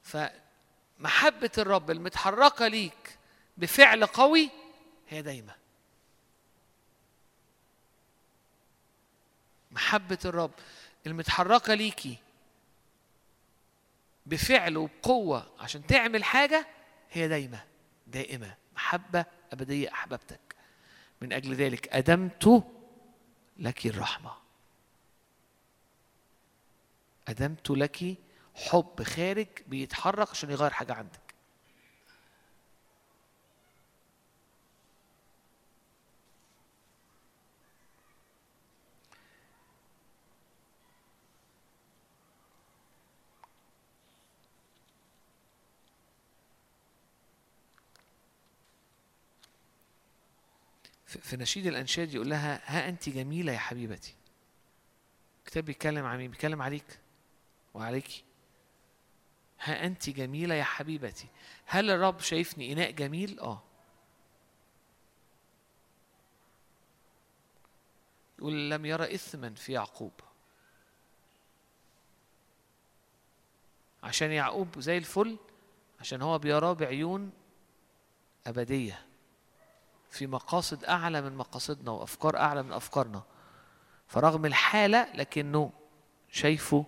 فمحبة الرب المتحركة ليك بفعل قوي هي دايما. محبة الرب المتحركة ليكي بفعل وبقوة عشان تعمل حاجة هي دايمة دائمة. محبة أبدية أحببتك. من أجل ذلك أدمت لك الرحمة. أدمت لك حب خارج بيتحرك عشان يغير حاجة عندك. في نشيد الأنشاد يقول لها ها أنت جميلة يا حبيبتي. الكتاب بيتكلم عن مين؟ بيتكلم عليك وعليكي. ها أنت جميلة يا حبيبتي. هل الرب شايفني إناء جميل؟ آه. يقول لم يرى إثما في يعقوب. عشان يعقوب زي الفل عشان هو بيراه بعيون أبدية. في مقاصد أعلى من مقاصدنا وأفكار أعلى من أفكارنا. فرغم الحالة لكنه شايفه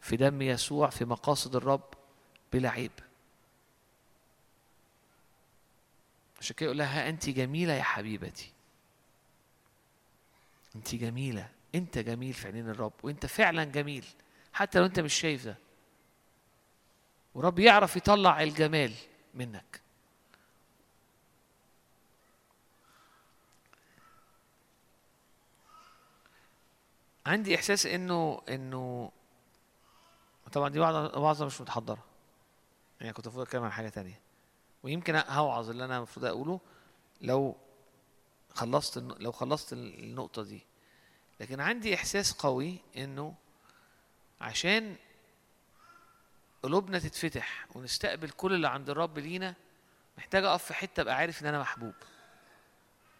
في دم يسوع في مقاصد الرب بلا عيب. عشان كده يقول لها أنت جميلة يا حبيبتي. انت جميلة أنت جميل في عينين الرب وأنت فعلا جميل حتى لو أنت مش شايف ده. ورب يعرف يطلع الجمال منك. عندي إحساس إنه إنه طبعا دي وعظه مش متحضرة. يعني كنت المفروض أتكلم عن حاجة تانية. ويمكن هوعظ اللي أنا المفروض أقوله لو خلصت لو خلصت النقطة دي. لكن عندي إحساس قوي إنه عشان قلوبنا تتفتح ونستقبل كل اللي عند الرب لينا محتاج أقف في حتة أبقى عارف إن أنا محبوب.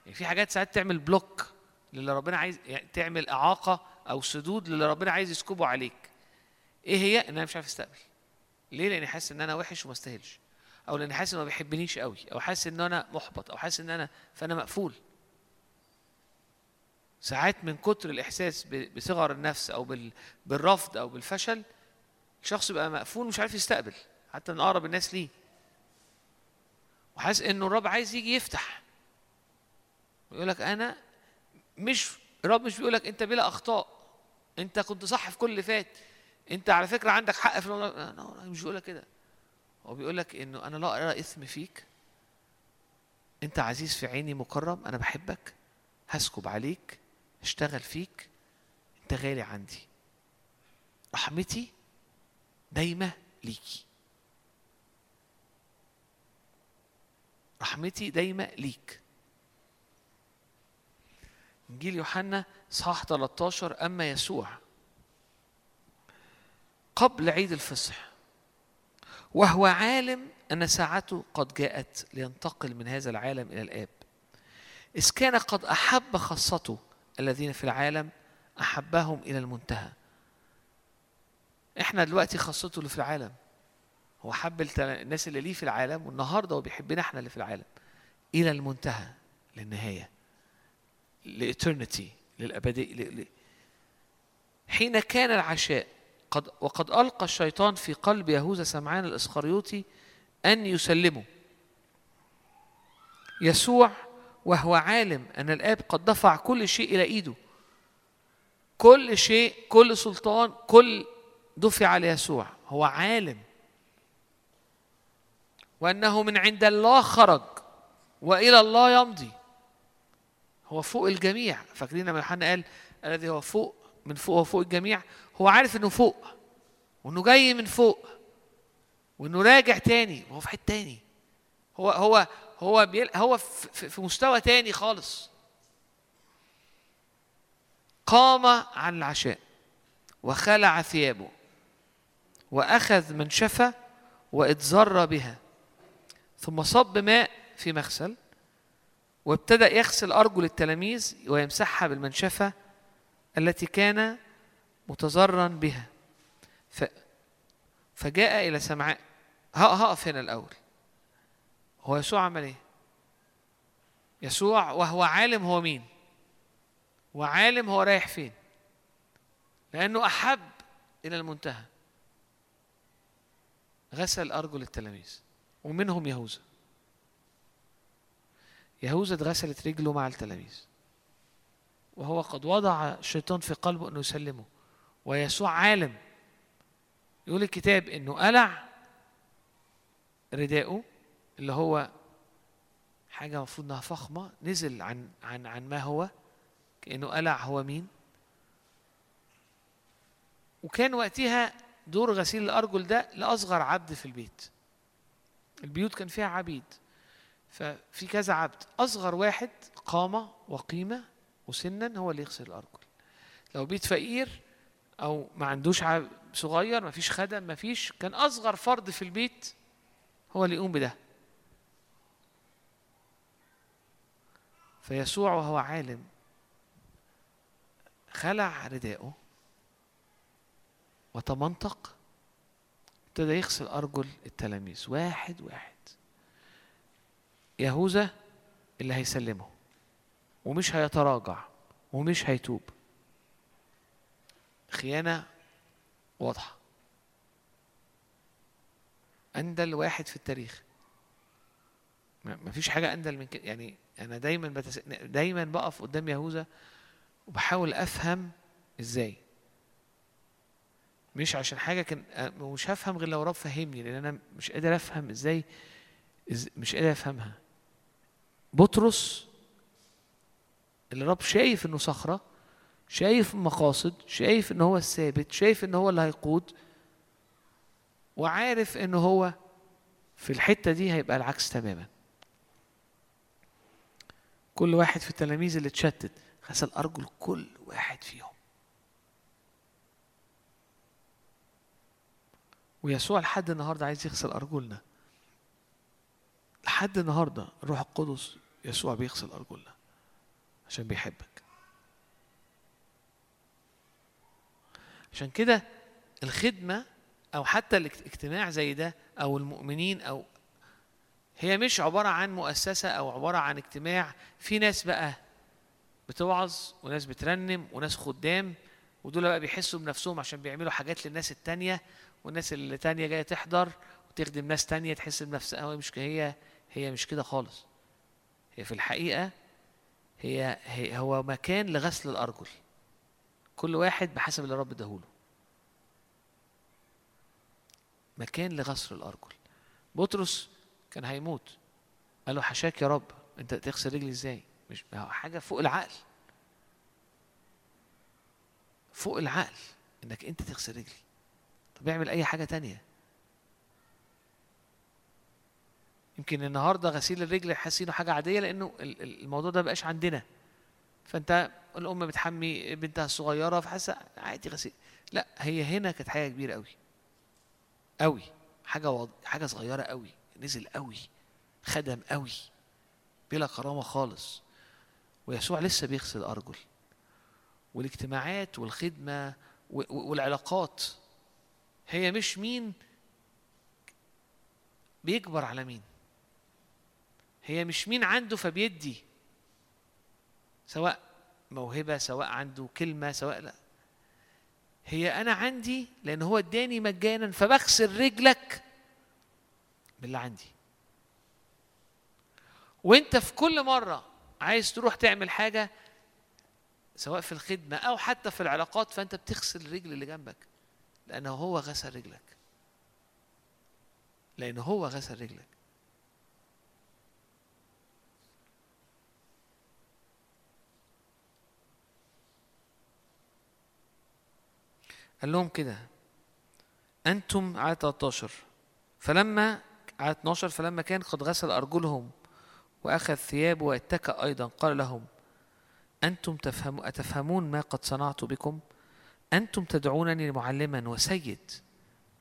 يعني في حاجات ساعات تعمل بلوك للي ربنا عايز يعني تعمل إعاقة أو سدود للي ربنا عايز يسكبه عليك. إيه هي؟ إن أنا مش عارف أستقبل. ليه؟ لأني حاسس إن أنا وحش وما أستاهلش. أو لأني حاسس انه ما بيحبنيش قوي. أو حاسس إن أنا محبط. أو حاسس إن أنا فأنا مقفول. ساعات من كتر الإحساس بصغر النفس أو بال- بالرفض أو بالفشل الشخص يبقى مقفول مش عارف يستقبل. حتى من أقرب الناس ليه. وحاسس إنه الرب عايز يجي يفتح. يقول لك أنا مش الرب مش بيقول لك أنت بلا أخطاء. انت كنت صح في كل اللي فات. انت على فكرة عندك حق في لا، مش بيقول كده. هو بيقول لك إنه أنا لا أرى إثم فيك. أنت عزيز في عيني مكرم أنا بحبك. هسكب عليك اشتغل فيك. أنت غالي عندي. رحمتي دايمة ليكي. رحمتي دايمة ليك. إنجيل يوحنا اصحاح 13 أما يسوع. قبل عيد الفصح. وهو عالم أن ساعته قد جاءت لينتقل من هذا العالم إلى الآب. إذ كان قد أحب خاصته الذين في العالم أحبهم إلى المنتهى. إحنا دلوقتي خاصته اللي في العالم. هو حب الناس اللي ليه في العالم والنهاردة هو بيحبنا إحنا اللي في العالم. إلى المنتهى للنهاية. لإترنتي للأبدية ل... ل... حين كان العشاء قد وقد ألقى الشيطان في قلب يهوذا سمعان الإسخريوطي أن يسلمه. يسوع وهو عالم أن الآب قد دفع كل شيء إلى إيده. كل شيء كل سلطان كل دفع ليسوع. هو عالم. وأنه من عند الله خرج وإلى الله يمضي. هو فوق الجميع. فاكرين لما يوحنا قال الذي هو فوق من فوق هو فوق الجميع؟ هو عارف إنه فوق وإنه جاي من فوق وإنه راجع تاني وهو في حتة تاني. هو هو هو بيل هو في- في مستوى تاني خالص. قام عن العشاء وخلع ثيابه وأخذ منشفة وإتزر بها ثم صب ماء في مغسل وابتدأ يغسل أرجل التلاميذ ويمسحها بالمنشفة التي كان متزرا بها ف فجاء إلى سمعاء هقف هنا الأول هو يسوع عمل إيه؟ يسوع وهو عالم هو مين؟ وعالم هو رايح فين؟ لأنه أحب إلى المنتهى غسل أرجل التلاميذ ومنهم يهوذا يهوذا اتغسلت رجله مع التلاميذ. وهو قد وضع الشيطان في قلبه إنه يسلمه. ويسوع عالم. يقول الكتاب إنه قلع رداءه اللي هو حاجة المفروض إنها فخمة نزل عن عن عن ما هو كأنه قلع هو مين. وكان وقتها دور غسيل الأرجل ده لأصغر عبد في البيت. البيوت كان فيها عبيد. ففي كذا عبد. أصغر واحد قامه وقيمه وسنا هو اللي يغسل الأرجل. لو بيت فقير أو ما عندوش عبد صغير ما فيش خدم ما فيش كان أصغر فرد في البيت هو اللي يقوم بده. فيسوع وهو عالم خلع رداءه وتمنطق ابتدى يغسل أرجل التلاميذ. واحد واحد. يهوذا اللي هيسلمه ومش هيتراجع ومش هيتوب. خيانة واضحة. أندل واحد في التاريخ. ما فيش حاجة أندل من كده. يعني أنا دايما بتس... دايما بقف قدام يهوذا وبحاول أفهم إزاي. مش عشان حاجة كان مش هفهم غير لو رب فهمني لأن أنا مش قادر أفهم إزاي إز... مش قادر أفهمها. بطرس اللي رب شايف إنه صخرة شايف المقاصد شايف إن هو الثابت شايف إن هو اللي هيقود وعارف إن هو في الحتة دي هيبقى العكس تماما. كل واحد في التلاميذ اللي اتشتت غسل أرجل كل واحد فيهم. ويسوع لحد النهارده عايز يغسل أرجلنا. لحد النهارده الروح القدس يسوع بيغسل أرجلنا عشان بيحبك. عشان كده الخدمة أو حتى الاجتماع زي ده أو المؤمنين أو هي مش عبارة عن مؤسسة أو عبارة عن اجتماع. في ناس بقى بتوعظ وناس بترنم وناس خدام ودول بقى بيحسوا بنفسهم عشان بيعملوا حاجات للناس التانية والناس اللي تانية جاية تحضر وتخدم ناس تانية تحس بنفسها مش هي هي مش كده خالص. هي في الحقيقة هي, هي هو مكان لغسل الأرجل. كل واحد بحسب اللي رب اداهوله. مكان لغسل الأرجل. بطرس كان هيموت. قال له حشاك يا رب. أنت تغسل رجلي إزاي؟ مش حاجة فوق العقل. فوق العقل إنك أنت تغسل رجلي. طب اعمل أي حاجة تانية. يمكن النهارده غسيل الرجل حاسينه لأنه ال- ال- الموضوع ده مبقاش عندنا. فأنت الأم بتحمي بنتها الصغيرة فحاسة عادي غسيل. لا هي هنا كانت حاجة كبيرة قوي قوي حاجة وض... حاجة صغيرة قوي نزل قوي خدم قوي بلا كرامة خالص. ويسوع لسه بيغسل أرجل. والاجتماعات والخدمة و- و- والعلاقات. هي مش مين؟ بيكبر على مين؟ هي مش مين عنده فبيدي. سواء موهبة سواء عنده كلمة سواء لا. هي أنا عندي لأن هو اداني مجانا فبغسل رجلك باللي عندي. وأنت في كل مرة عايز تروح تعمل حاجة سواء في الخدمة أو حتى في العلاقات فأنت بتغسل الرجل اللي جنبك لأنه هو غسل رجلك. لأنه هو غسل رجلك. قال لهم كده أنتم عدد 13 فلما عدد 12 فلما كان قد غسل أرجلهم وأخذ ثيابه واتكأ أيضا قال لهم أنتم تفهم أتفهمون ما قد صنعت بكم؟ أنتم تدعونني معلما وسيد.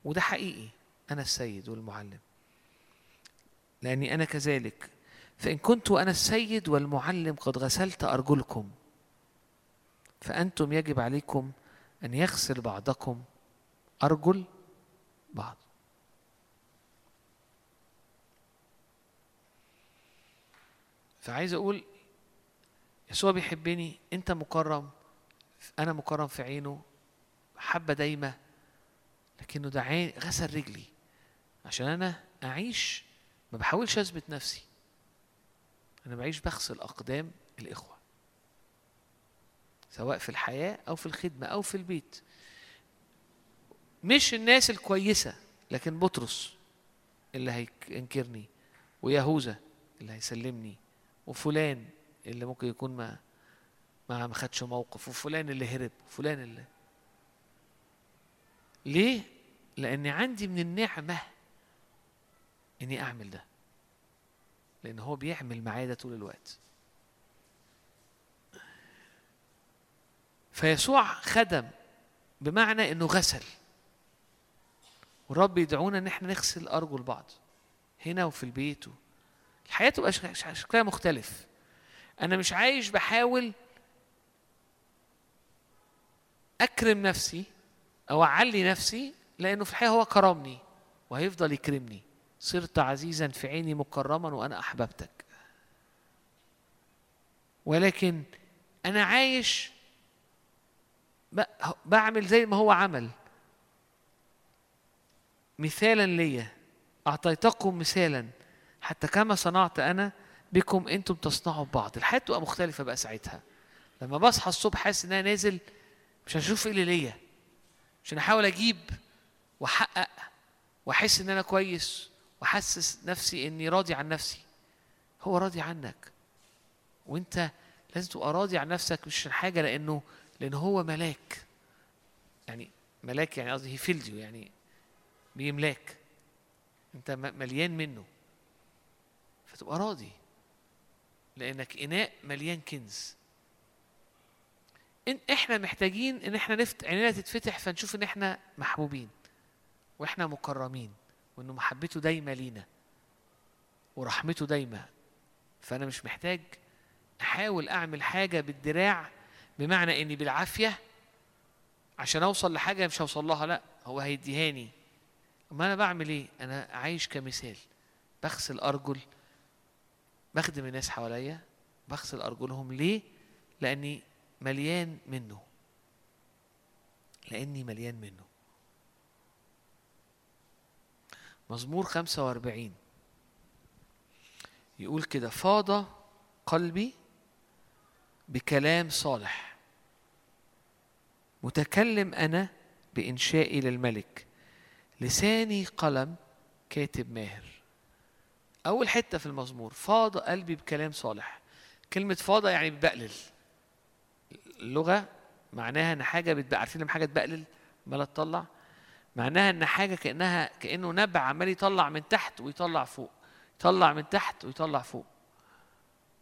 وده حقيقي أنا السيد والمعلم. لأني أنا كذلك فإن كنت أنا السيد والمعلم قد غسلت أرجلكم فأنتم يجب عليكم أن يغسل بعضكم أرجل بعض. فعايز أقول يسوع بيحبني أنت مكرم أنا مكرم في عينه حبة دايمة لكنه ده غسل رجلي عشان أنا أعيش ما بحاولش أثبت نفسي أنا بعيش بغسل أقدام الإخوة. سواء في الحياة أو في الخدمة أو في البيت. مش الناس الكويسة لكن بطرس اللي هينكرني ويهوذا اللي هيسلمني وفلان اللي ممكن يكون ما ما خدش موقف وفلان اللي هرب وفلان اللي ليه؟ لأن عندي من النعمة إني أعمل ده. لأن هو بيعمل معايا ده طول الوقت. فيسوع خدم بمعنى إنه غسل. والرب يدعونا إن إحنا نغسل ارجل بعض هنا وفي البيت و... الحياة تبقى شك- شك- شكلها مختلف. أنا مش عايش بحاول أكرم نفسي أو أعلي نفسي لأنه في الحقيقة هو كرمني وهيفضل يكرمني. صرت عزيزا في عيني مكرما وأنا أحببتك. ولكن أنا عايش بعمل زي ما هو عمل. مثالا ليا أعطيتكم مثالا حتى كما صنعت أنا بكم أنتم تصنعوا ببعض الحياة تبقى مختلفة بقى ساعتها. لما بصحى الصبح حاسس إن أنا نازل مش هشوف إيه اللي ليا. عشان احاول أجيب وأحقق وأحس إن أنا كويس وأحسس نفسي إني راضي عن نفسي. هو راضي عنك. وأنت لازم تبقى راضي عن نفسك مش عشان حاجة لأنه لأن هو ملاك. يعني ملاك يعني قصدي هي يعني بيملاك. أنت م- مليان منه. فتبقى راضي. لأنك إناء مليان كنز. إن إحنا محتاجين إن إحنا نفت عينينا تتفتح فنشوف إن إحنا محبوبين وإحنا مكرمين وإنه محبته دايمة لينا ورحمته دايمة. فأنا مش محتاج أحاول أعمل حاجة بالدراع بمعنى إني بالعافية عشان أوصل لحاجة مش هوصل لها لأ هو هيديهاني. أما أنا بعمل إيه؟ أنا عايش كمثال. بغسل ارجل بخدم الناس حواليا بغسل أرجلهم. ليه؟ لأني مليان منه. لأني مليان منه. مزمور 45 يقول كده فاض قلبي بكلام صالح. متكلم أنا بإنشائي للملك. لساني قلم كاتب ماهر. أول حتة في المزمور فاض قلبي بكلام صالح. كلمة فاض يعني بقلل. اللغة معناها إن حاجة بتبقى عارفين لما حاجة تبقلل؟ عماله تطلع. معناها إن حاجة كأنها كأنه نبع عمال يطلع من تحت ويطلع فوق. يطلع من تحت ويطلع فوق.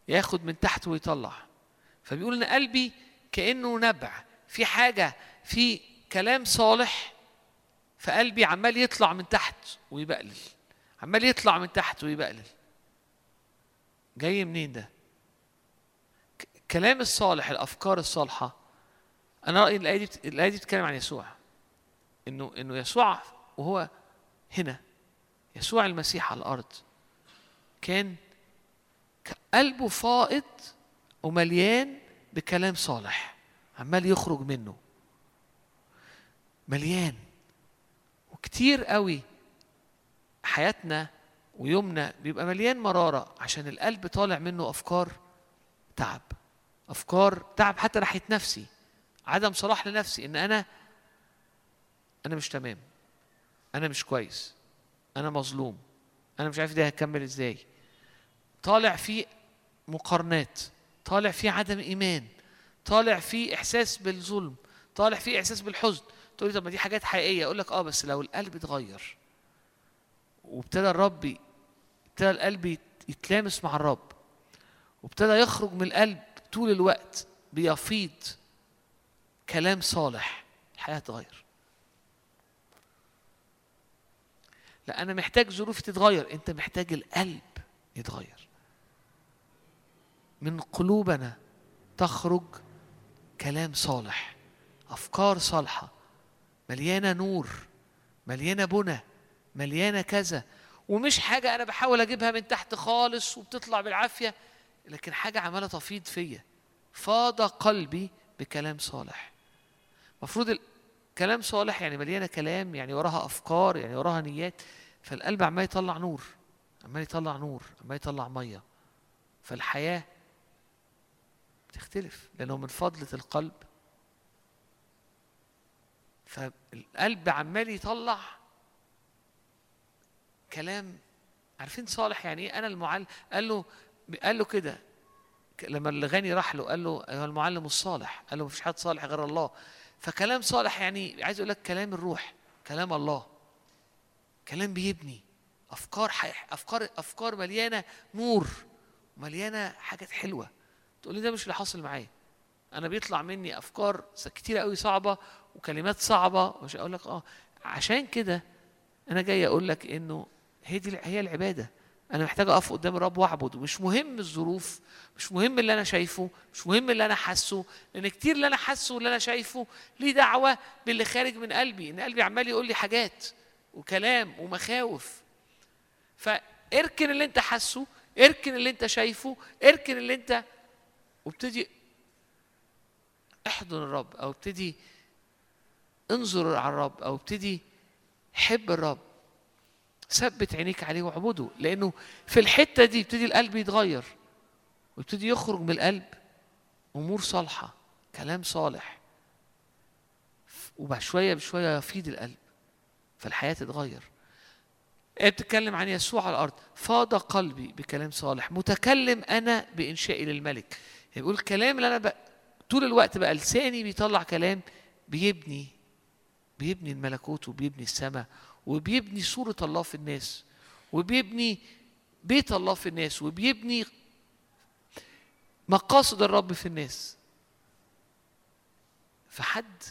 ياخد من تحت ويطلع. فبيقول إن قلبي كأنه نبع في حاجة في كلام صالح فقلبي عمال يطلع من تحت ويبقلل عمال يطلع من تحت ويبقلل. جاي منين ده؟ ك- كلام الصالح الأفكار الصالحة. أنا رأيي الآية دي الآية دي بتتكلم عن يسوع. إنه إنه يسوع وهو هنا يسوع المسيح على الأرض. كان قلبه فائض ومليان بكلام صالح عمال يخرج منه. مليان. وكتير قوي حياتنا ويومنا بيبقى مليان مرارة عشان القلب طالع منه أفكار تعب. أفكار تعب حتى ناحية نفسي. عدم صلاح لنفسي إن أنا أنا مش تمام. أنا مش كويس. أنا مظلوم. أنا مش عارف ده هكمل إزاي. طالع فيه مقارنات. طالع فيه عدم إيمان طالع فيه إحساس بالظلم طالع فيه إحساس بالحزن. تقول طب ما دي حاجات حقيقية. أقول لك آه بس لو القلب اتغير وابتدى الرب ابتدى القلب يت- يتلامس مع الرب وابتدى يخرج من القلب طول الوقت بيفيض كلام صالح الحياة تتغير. لا أنا محتاج ظروفي تتغير أنت محتاج القلب يتغير. من قلوبنا تخرج كلام صالح أفكار صالحة. مليانة نور مليانة بنى مليانة كذا. ومش حاجة أنا بحاول أجيبها من تحت خالص وبتطلع بالعافية لكن حاجة عمالة تفيض فيا. فاض قلبي بكلام صالح. مفروض كلام صالح يعني مليانة كلام يعني وراها أفكار يعني وراها نيات. فالقلب عمال يطلع نور عمال يطلع نور عمال يطلع مية. فالحياة بتختلف لأنه من فضلة القلب. فالقلب عمال يطلع كلام. عارفين صالح يعني إيه؟ أنا المعلم. قال له قال له كده. لما الغني راح له قال له أيها المعلم الصالح. قال له مفيش حد صالح غير الله. فكلام صالح يعني عايز أقول لك كلام الروح كلام الله. كلام بيبني. أفكار حي... أفكار أفكار مليانة نور مليانة حاجات حلوة. تقول لي ده مش اللي حاصل معايا. أنا بيطلع مني أفكار كتيرة قوي صعبة وكلمات صعبة مش أقول لك آه. عشان كده أنا جاي أقول لك إنه هي دي هي العبادة. أنا محتاج أقف قدام الرب واعبد ومش مهم الظروف مش مهم اللي أنا شايفه مش مهم اللي أنا حاسه لأن كتير اللي أنا حاسه واللي أنا شايفه ليه دعوة باللي خارج من قلبي. إن قلبي عمال يقول لي حاجات وكلام ومخاوف. فاركن اللي أنت حاسه اركن اللي أنت شايفه اركن اللي أنت وابتدي احضن الرب أو ابتدي انظر على الرب أو ابتدي حب الرب. ثبت عينيك عليه واعبده لأنه في الحتة دي يبتدي القلب يتغير ويبتدي يخرج من القلب أمور صالحة كلام صالح وبعد شوية بشوية يفيض القلب فالحياة تتغير. هي بتتكلم عن يسوع على الأرض؟ فاض قلبي بكلام صالح متكلم أنا بإنشائي للملك. يقول الكلام اللي أنا بقى طول الوقت بقى لساني بيطلع كلام بيبني بيبني الملكوت وبيبني السماء وبيبني صورة الله في الناس وبيبني بيت الله في الناس وبيبني مقاصد الرب في الناس. فحد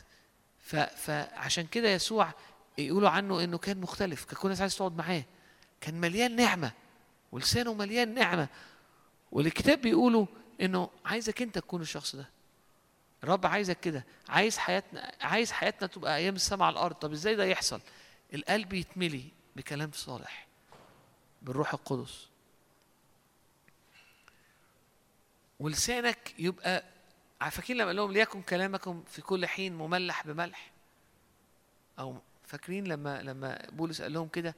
فعشان كده يسوع يقولوا عنه إنه كان مختلف كان كل الناس عايز تقعد معاه. كان مليان نعمة ولسانه مليان نعمة. والكتاب بيقولوا إنه عايزك أنت تكون الشخص ده. الرب عايزك كده. عايز حياتنا عايز حياتنا تبقى أيام السماء على الأرض. طب إزاي ده يحصل؟ القلب يتملي بكلام صالح بالروح القدس. ولسانك يبقى فاكرين لما قال لهم ليكن كلامكم في كل حين مملح بملح؟ أو فاكرين لما لما بولس قال لهم كده؟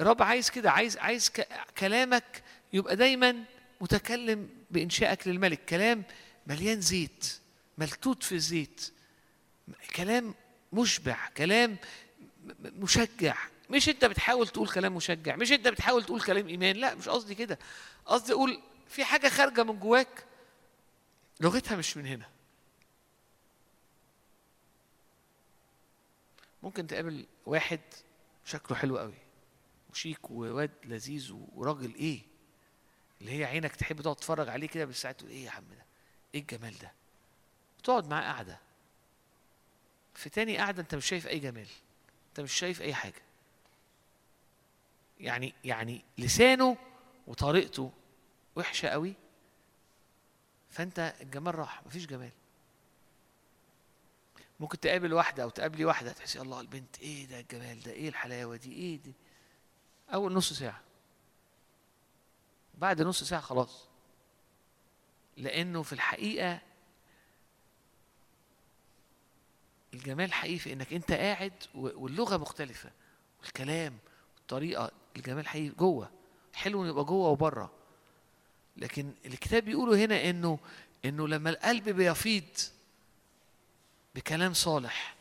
الرب عايز كده عايز عايز كلامك يبقى دايما متكلم بإنشائك للملك. كلام مليان زيت ملتوت في الزيت. كلام مشبع كلام مشجع. مش أنت بتحاول تقول كلام مشجع مش أنت بتحاول تقول كلام إيمان لا مش قصدي كده. قصدي أقول في حاجة خارجة من جواك لغتها مش من هنا. ممكن تقابل واحد شكله حلو قوي وشيك وواد لذيذ وراجل إيه؟ اللي هي عينك تحب تقعد تتفرج عليه كده ساعات تقول إيه يا عم ده؟ إيه الجمال ده؟ تقعد معاه قعده في تاني قعده أنت مش شايف أي جمال أنت مش شايف أي حاجة. يعني يعني لسانه وطريقته وحشة قوي فأنت الجمال راح مفيش جمال. ممكن تقابل واحدة أو تقابلي واحدة تحسي الله البنت إيه ده الجمال ده؟ إيه الحلاوة دي؟ إيه دي؟ أول نص ساعة. بعد نص ساعة خلاص. لأنه في الحقيقة الجمال حقيقي في إنك أنت قاعد و- واللغة مختلفة والكلام والطريقة الجمال حقيقي جوه. حلو إنه يبقى جوه وبره لكن الكتاب بيقولوا هنا إنه إنه لما القلب بيفيض بكلام صالح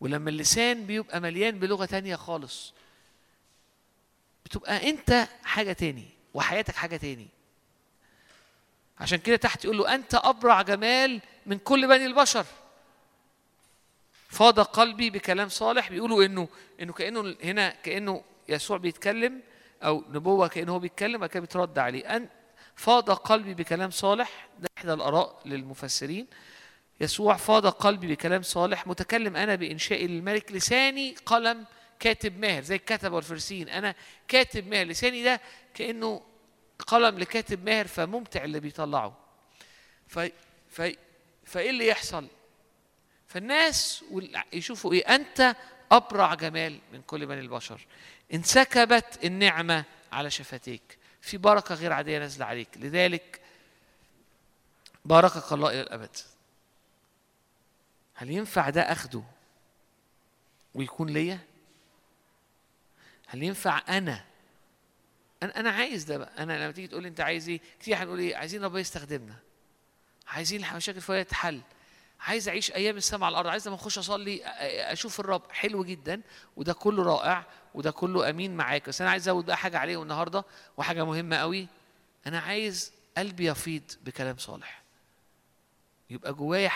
ولما اللسان بيبقى مليان بلغة تانية خالص بتبقى أنت حاجة تاني. وحياتك حاجة تاني. عشان كده تحت يقول له أنت أبرع جمال من كل بني البشر. فاض قلبي بكلام صالح بيقولوا إنه إنه كأنه هنا كأنه يسوع بيتكلم أو نبوة كأنه هو بيتكلم كده بيترد عليه. ان فاض قلبي بكلام صالح ده إحدى الآراء للمفسرين. يسوع فاض قلبي بكلام صالح متكلم أنا بانشائي للملك لساني قلم كاتب ماهر زي الكتبة والفرسين أنا كاتب ماهر لساني ده كأنه قلم لكاتب ماهر فممتع اللي بيطلعه. ف... ف... فإيه اللي يحصل؟ فالناس يشوفوا إيه؟ أنت أبرع جمال من كل بني البشر. انسكبت النعمة على شفتيك. في بركة غير عادية نازلة عليك. لذلك باركك الله إلى الأبد. هل ينفع ده أخده ويكون ليا؟ هل ينفع أنا أنا أنا عايز ده بقى. أنا لما تيجي تقول لي أنت عايز إيه؟ كتير هنقول إيه عايزين ربنا يستخدمنا. عايزين المشاكل فيها تتحل. عايز أعيش أيام السماء على الأرض. عايز لما أخش أصلي أشوف الرب. حلو جدا. وده كله رائع. وده كله أمين معاك. بس أنا عايز أزود بقى حاجة عليه النهارده. وحاجة مهمة قوي. أنا عايز قلبي يفيض بكلام صالح. يبقى جوايا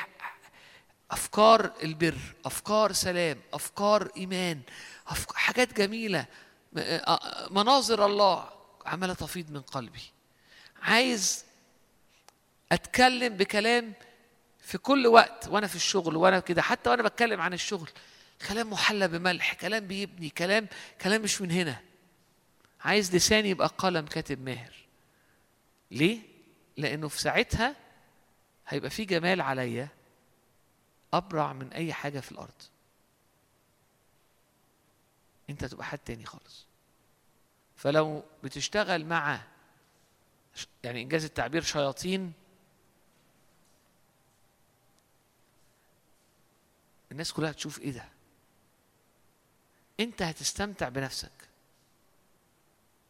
أفكار البر أفكار سلام أفكار إيمان أفك... حاجات جميلة. مناظر الله عماله تفيض من قلبي. عايز أتكلم بكلام في كل وقت وأنا في الشغل وأنا كده حتى وأنا بتكلم عن الشغل. كلام محلى بملح كلام بيبني كلام كلام مش من هنا. عايز لساني يبقى قلم كاتب ماهر. ليه؟ لأنه في ساعتها هيبقى في جمال عليا أبرع من أي حاجة في الأرض. انت تبقى حد تاني خالص. فلو بتشتغل مع يعني إنجاز التعبير شياطين الناس كلها تشوف إيه ده؟ أنت هتستمتع بنفسك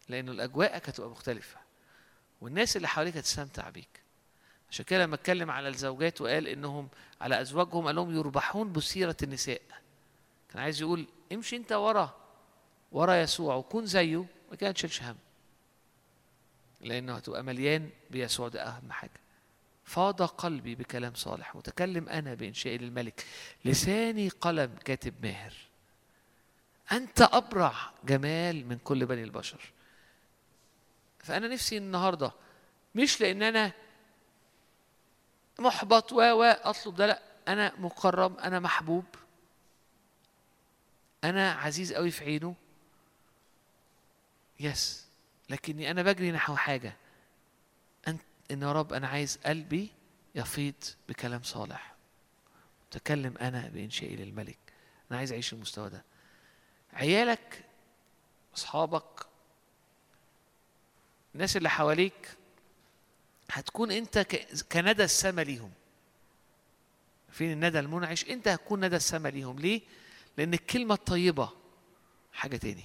لأنه الاجواءك هتبقى مختلفة والناس اللي حواليك هتستمتع بيك. عشان كده لما أتكلم على الزوجات وقال إنهم على أزواجهم قال لهم يربحون بسيرة النساء. كان عايز يقول امشي أنت ورا. ورا يسوع وكون زيه ما كده تشيلش هم. لأنه هتبقى مليان بيسوع ده أهم حاجة. فاض قلبي بكلام صالح. متكلم أنا بانشاء للملك لساني قلم كاتب ماهر. أنت أبرع جمال من كل بني البشر. فأنا نفسي النهارده مش لأن أنا محبط و و أطلب ده لأ. أنا مكرم أنا محبوب. أنا عزيز قوي في عينه. يس لكني أنا بجري نحو حاجة. أنت إن يا رب أنا عايز قلبي يفيض بكلام صالح. تكلم أنا بإنشائي للملك. أنا عايز أعيش المستوى ده. عيالك أصحابك الناس اللي حواليك هتكون أنت ك- كندى السما ليهم. فين الندى المنعش؟ أنت هتكون ندى السما ليهم. ليه؟ لأن الكلمة الطيبة حاجة تاني.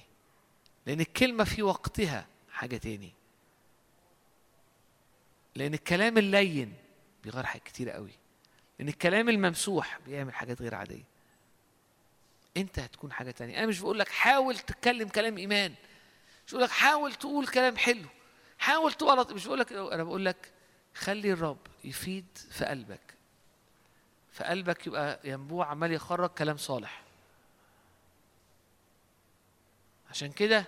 لأن الكلمة في وقتها حاجة تاني. لأن الكلام اللين بيغير حاجات كتير قوي. لأن الكلام الممسوح بيعمل حاجات غير عادية. أنت هتكون حاجة تانية. أنا مش بقول لك حاول تتكلم كلام إيمان. مش بقول لك حاول تقول كلام حلو. حاول تغلط مش بقول لك أنا بقول لك خلي الرب يفيد في قلبك. في قلبك يبقى ينبوع عمال يخرج كلام صالح. عشان كده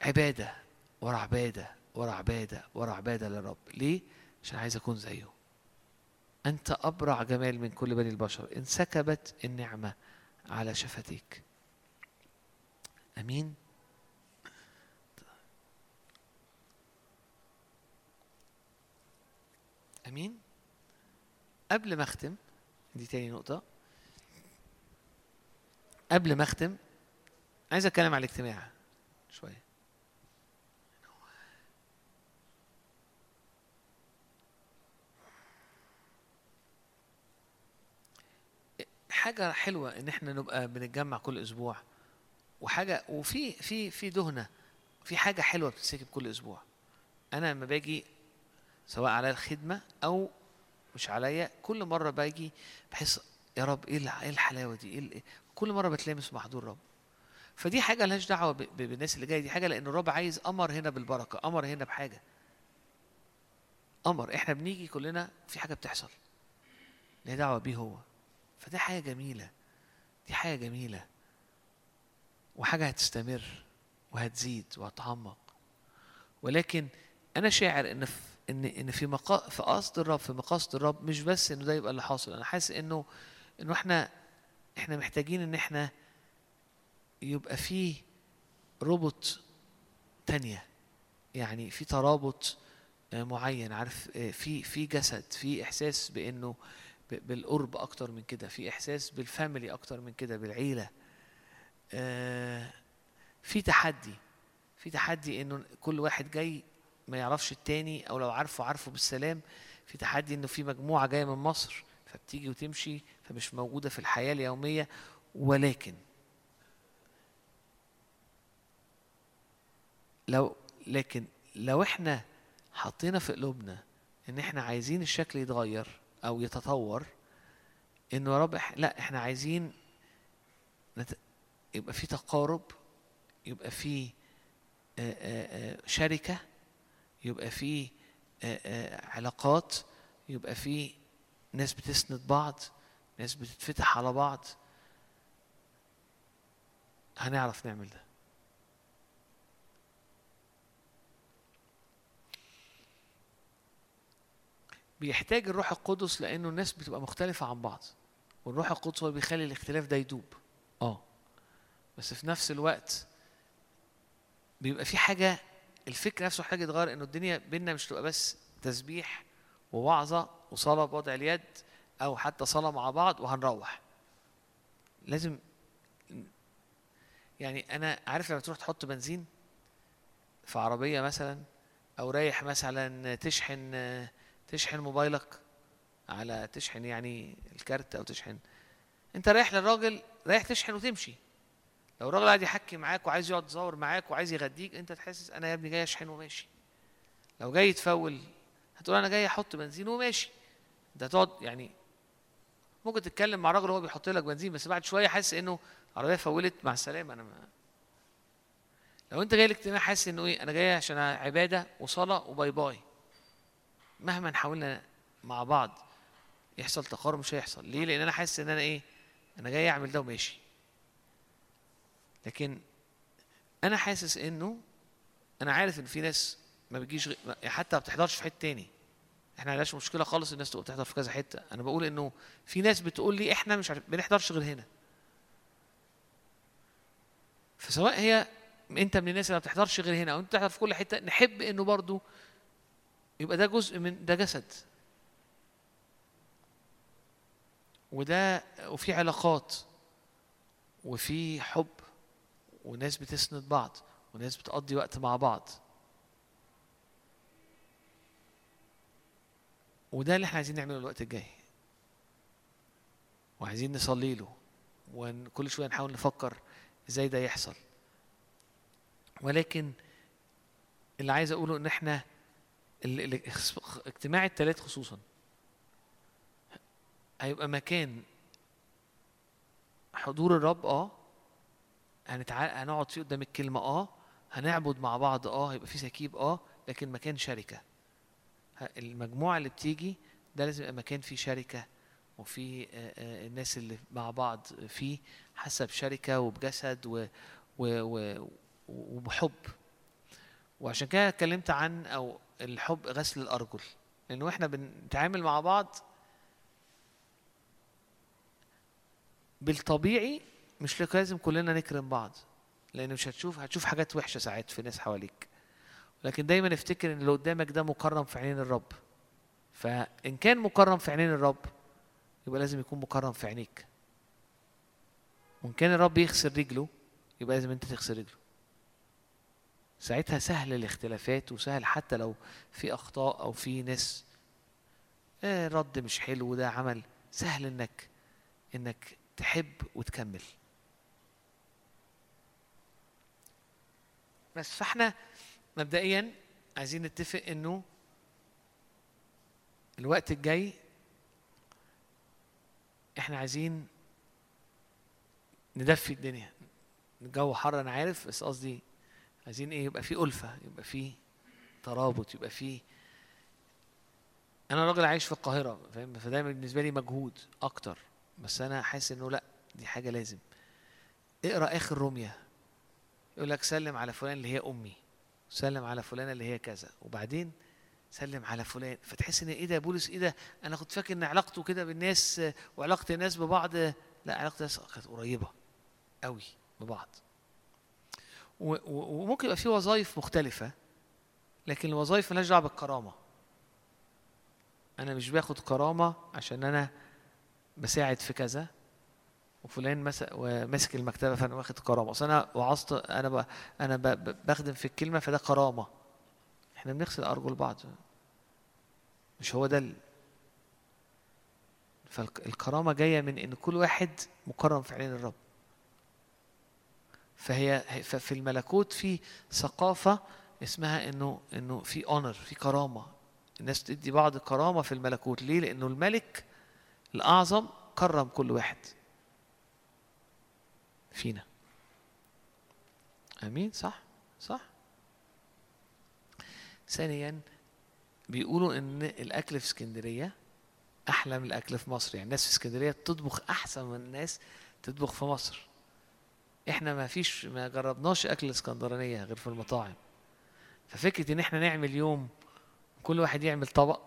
عبادة ورا عبادة ورا عبادة ورا عبادة للرب. ليه؟ عشان عايز أكون زيه أنت أبرع جمال من كل بني البشر. انسكبت النعمة على شفتيك. أمين؟ أمين؟ قبل ما أختم دي تاني نقطة. قبل ما أختم عايز أتكلم على الاجتماع شوية. حاجة حلوة إن إحنا نبقى بنتجمع كل أسبوع وحاجة وفي في في دهنة في حاجة حلوة بتتسكب كل أسبوع. أنا لما باجي سواء على الخدمة أو مش عليا كل مرة باجي بحس يا رب إيه إيه الحلاوة دي؟ إيه كل مرة بتلامس مع حضور رب. فدي حاجة لهاش دعوة بالناس اللي جاية دي حاجة لأن الرب عايز أمر هنا بالبركة أمر هنا بحاجة. أمر إحنا بنيجي كلنا في حاجة بتحصل. ليها دعوة بيه هو. فدي حاجة جميلة. دي حاجة جميلة. وحاجة هتستمر وهتزيد وهتعمق. ولكن أنا شاعر إن في ان إن في مقا في قصد الرب في مقاصد الرب مش بس إنه ده يبقى اللي حاصل. أنا حاسس إنه إنه إحنا إحنا محتاجين إن إحنا يبقى في ربط تانية. يعني في ترابط آه، معين عارف آه، في في جسد في إحساس بإنه بالقرب أكتر من كده في إحساس بالفاميلي أكتر من كده بالعيلة. آه، في تحدي في تحدي إنه كل واحد جاي ما يعرفش التاني أو لو عارفه عارفه بالسلام. في تحدي إنه في مجموعة جاية من مصر فبتيجي وتمشي فمش موجودة في الحياة اليومية ولكن لو لكن لو إحنا حطينا في قلوبنا إن إحنا عايزين الشكل يتغير أو يتطور انه رب إح- لا إحنا عايزين نت... يبقى في تقارب يبقى في شركة يبقى في علاقات يبقى في ناس بتسند بعض ناس بتتفتح على بعض. هنعرف نعمل ده. بيحتاج الروح القدس لأنه الناس بتبقى مختلفة عن بعض. والروح القدس هو بيخلي الاختلاف ده يدوب. آه. بس في نفس الوقت بيبقى في حاجة الفكر نفسه محتاج يتغير إنه الدنيا بينا مش تبقى بس تسبيح ووعظة وصلاة بوضع اليد أو حتى صلاة مع بعض وهنروح. لازم يعني أنا عارف لما تروح تحط بنزين في عربية مثلا أو رايح مثلا تشحن تشحن موبايلك على تشحن يعني الكارت أو تشحن. أنت رايح للراجل رايح تشحن وتمشي. لو الراجل قاعد يحكي معاك وعايز يقعد يزور معاك وعايز يغديك أنت تحسس أنا يا ابني جاي أشحن وماشي. لو جاي تفول هتقول أنا جاي أحط بنزين وماشي. ده تقعد يعني ممكن تتكلم مع راجل هو بيحط لك بنزين بس بعد شوية حاسس إنه العربيه فولت. مع السلامة أنا ما لو أنت جاي الاجتماع حاسس إنه إيه أنا جاي عشان عبادة وصلاة وباي باي. مهما حاولنا مع بعض يحصل تقارب مش هيحصل. ليه؟ لأن أنا حاسس إن أنا إيه؟ أنا جاي أعمل ده وماشي. لكن أنا حاسس إنه أنا عارف إن في ناس ما بتجيش غ... حتى ما بتحضرش في حتة تاني. إحنا عندناش مشكلة خالص الناس تبقى بتحضر في كذا حتة. أنا بقول إنه في ناس بتقول لي إحنا مش عارف بنحضرش غير هنا. فسواء هي أنت من الناس اللي ما بتحضرش غير هنا أو أنت بتحضر في كل حتة نحب إنه برضو يبقى ده جزء من ده جسد. وده وفي علاقات وفي حب وناس بتسند بعض وناس بتقضي وقت مع بعض. وده اللي إحنا عايزين نعمله الوقت الجاي. وعايزين نصلي له وكل شوية نحاول نفكر إزاي ده يحصل. ولكن اللي عايز اقوله ان إحنا اجتماع التلات خصوصا. هيبقى مكان حضور الرب آه. هنتع... هنقعد فيه قدام الكلمة آه. هنعبد مع بعض آه. هيبقى فيه سكيب آه. لكن مكان شركة. المجموعة اللي بتيجي ده لازم يبقى مكان فيه شركة وفي آه، آه، الناس اللي مع بعض فيه حسب شركة وبجسد و... و... و... وبحب. وعشان كده اتكلمت عن أو الحب غسل الأرجل. لأنه إحنا بنتعامل مع بعض بالطبيعي مش لازم كلنا نكرم بعض. لأن مش هتشوف هتشوف حاجات وحشة ساعات في ناس حواليك. لكن دايما افتكر إن اللي قدامك ده مكرم في عينين الرب. فإن كان مكرم في عينين الرب يبقى لازم يكون مكرم في عينيك. وإن كان الرب يغسل رجله يبقى لازم أنت تغسل رجله. ساعتها سهل الاختلافات وسهل حتى لو في أخطاء أو في ناس آه رد مش حلو ده عمل. سهل إنك إنك تحب وتكمل. بس فإحنا مبدئيا عايزين نتفق إنه الوقت الجاي إحنا عايزين ندفي الدنيا. الجو حر أنا عارف بس قصدي عايزين إيه؟ يبقى في ألفة يبقى في ترابط يبقى في أنا راجل عايش في القاهرة فاهم؟ فدايما بالنسبة لي مجهود أكتر بس أنا حاسس إنه لأ دي حاجة لازم. اقرأ آخر روميا يقول لك سلم على فلان اللي هي أمي سلم على فلانة اللي هي كذا وبعدين سلم على فلان. فتحس إن إيه ده بولس؟ إيه ده؟ أنا كنت فاكر إن علاقته كده بالناس وعلاقة الناس ببعض. لأ علاقة الناس كانت قريبة قوي ببعض. وممكن يبقى في وظائف مختلفة لكن الوظائف مالهاش دعوة بالكرامة. أنا مش باخد كرامة عشان أنا بساعد في كذا وفلان وماسك المكتبة فأنا واخد كرامة. أصل أنا وعظت أنا ب... أنا ب... بخدم في الكلمة فده كرامة. إحنا بنغسل أرجل بعض. مش هو ده ال... فالكرامة جاية من إن كل واحد مكرم في عين الرب. فهي ففي الملكوت في ثقافة اسمها إنه إنه في اونر في كرامة. الناس تدي بعض كرامة في الملكوت. ليه؟ لأنه الملك الأعظم كرم كل واحد فينا. أمين؟ صح؟ صح؟ ثانيا بيقولوا إن الأكل في اسكندرية أحلى من الأكل في مصر. يعني الناس في اسكندرية بتطبخ أحسن من الناس تطبخ في مصر. إحنا ما فيش ما جربناش أكل الإسكندرانية غير في المطاعم. ففكرة إن إحنا نعمل يوم كل واحد يعمل طبق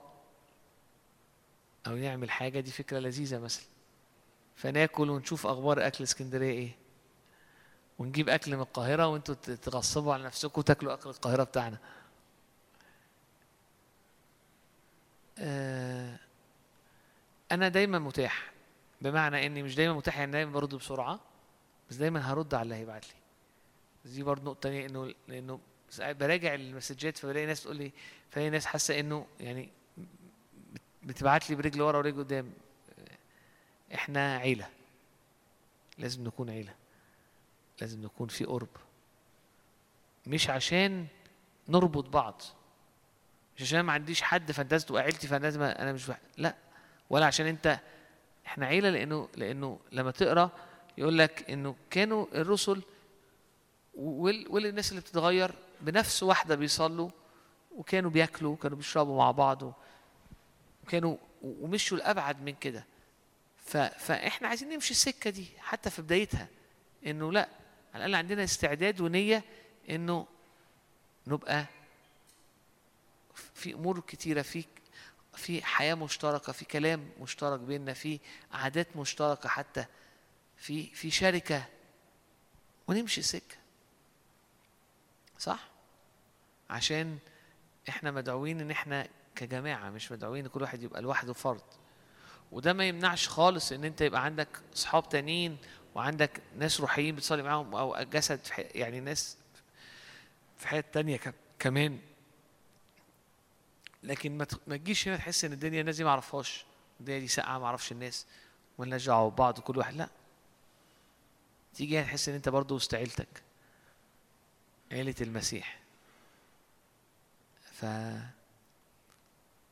أو يعمل حاجة دي فكرة لذيذة مثلا. فناكل ونشوف أخبار أكل إسكندرية إيه. ونجيب أكل من القاهرة وأنتوا تغصبوا على نفسكم وتاكلوا أكل القاهرة بتاعنا. آه، أنا دايما متاح. بمعنى إني مش دايما متاح يعني دايما برد بسرعة. بس دايما هرد على اللي هيبعت لي. دي برضه نقطة تانية انه لإنه براجع المسجات فبلاقي ناس تقول لي فلاقي ناس حاسة إنه يعني بت- بتبعت لي برجل ورا ورجل قدام. إحنا عيلة. لازم نكون عيلة. لازم نكون في قرب. مش عشان نربط بعض. مش عشان ما عنديش حد فانت لازم تبقى عيلتي أنا مش بح... لا. ولا عشان أنت إحنا عيلة لأنه لإنه لما تقرأ يقول لك إنه كانوا الرسل وال... والناس اللي بتتغير بنفس واحدة بيصلوا وكانوا بياكلوا وكانوا بيشربوا مع بعض وكانوا ومشوا لأبعد من كده. فإحنا عايزين نمشي السكة دي حتى في بدايتها إنه لأ على الأقل عندنا استعداد ونية إنه نبقى في أمور كتيرة في في حياة مشتركة في كلام مشترك بيننا في عادات مشتركة حتى في في شركة ونمشي سكة. صح؟ عشان إحنا مدعوين ان إحنا كجماعة مش مدعوين إن كل واحد يبقى لوحده فرد. وده ما يمنعش خالص إن أنت يبقى عندك أصحاب تانيين وعندك ناس روحيين بتصلي معاهم أو جسد في يعني ناس في حياة تانية كمان. لكن ما تجيش هنا تحس إن الدنيا الناس دي ما اعرفهاش الدنيا دي ساقعة ما أعرفش الناس. مالناش دعوه ببعض كل واحد. لا. تيجي هنا تحس إن أنت برضه وسط عيلتك. عيلة المسيح. ف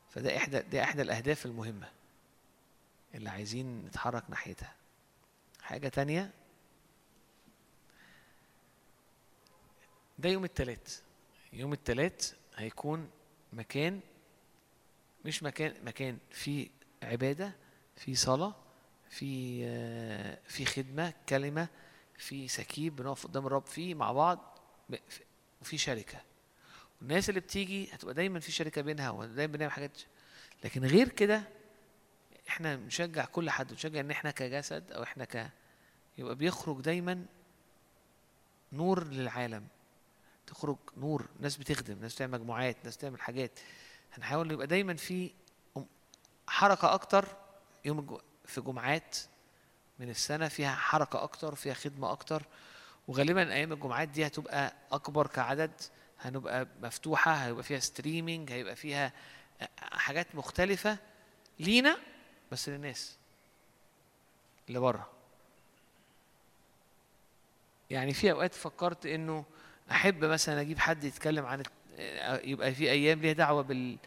فده إحدى ده إحدى الأهداف المهمة. اللي عايزين نتحرك ناحيتها. حاجة تانية؟ ده يوم التلات. يوم التلات هيكون مكان مش مكان مكان فيه عبادة في صلاة في آه، في خدمة كلمة في سكيب بنقف قدام الرب فيه مع بعض وفي شركة. الناس اللي بتيجي هتبقى دايما في شركة بينها ودايما بنعمل حاجات لكن غير كده إحنا نشجع كل حد نشجع إن إحنا كجسد أو إحنا ك يبقى بيخرج دايما نور للعالم. تخرج نور ناس بتخدم ناس تعمل مجموعات ناس تعمل حاجات. هنحاول يبقى دايما في حركة أكتر يوم في جمعات من السنة فيها حركة أكتر فيها خدمة أكتر. وغالبا أيام الجمعات دي هتبقى أكبر كعدد. هنبقى مفتوحة هيبقى فيها ستريمينج هيبقى فيها حاجات مختلفة لينا بس للناس. اللي بره يعني في أوقات فكرت إنه أحب مثلا أجيب حد يتكلم عن يبقى في أيام ليها دعوة بال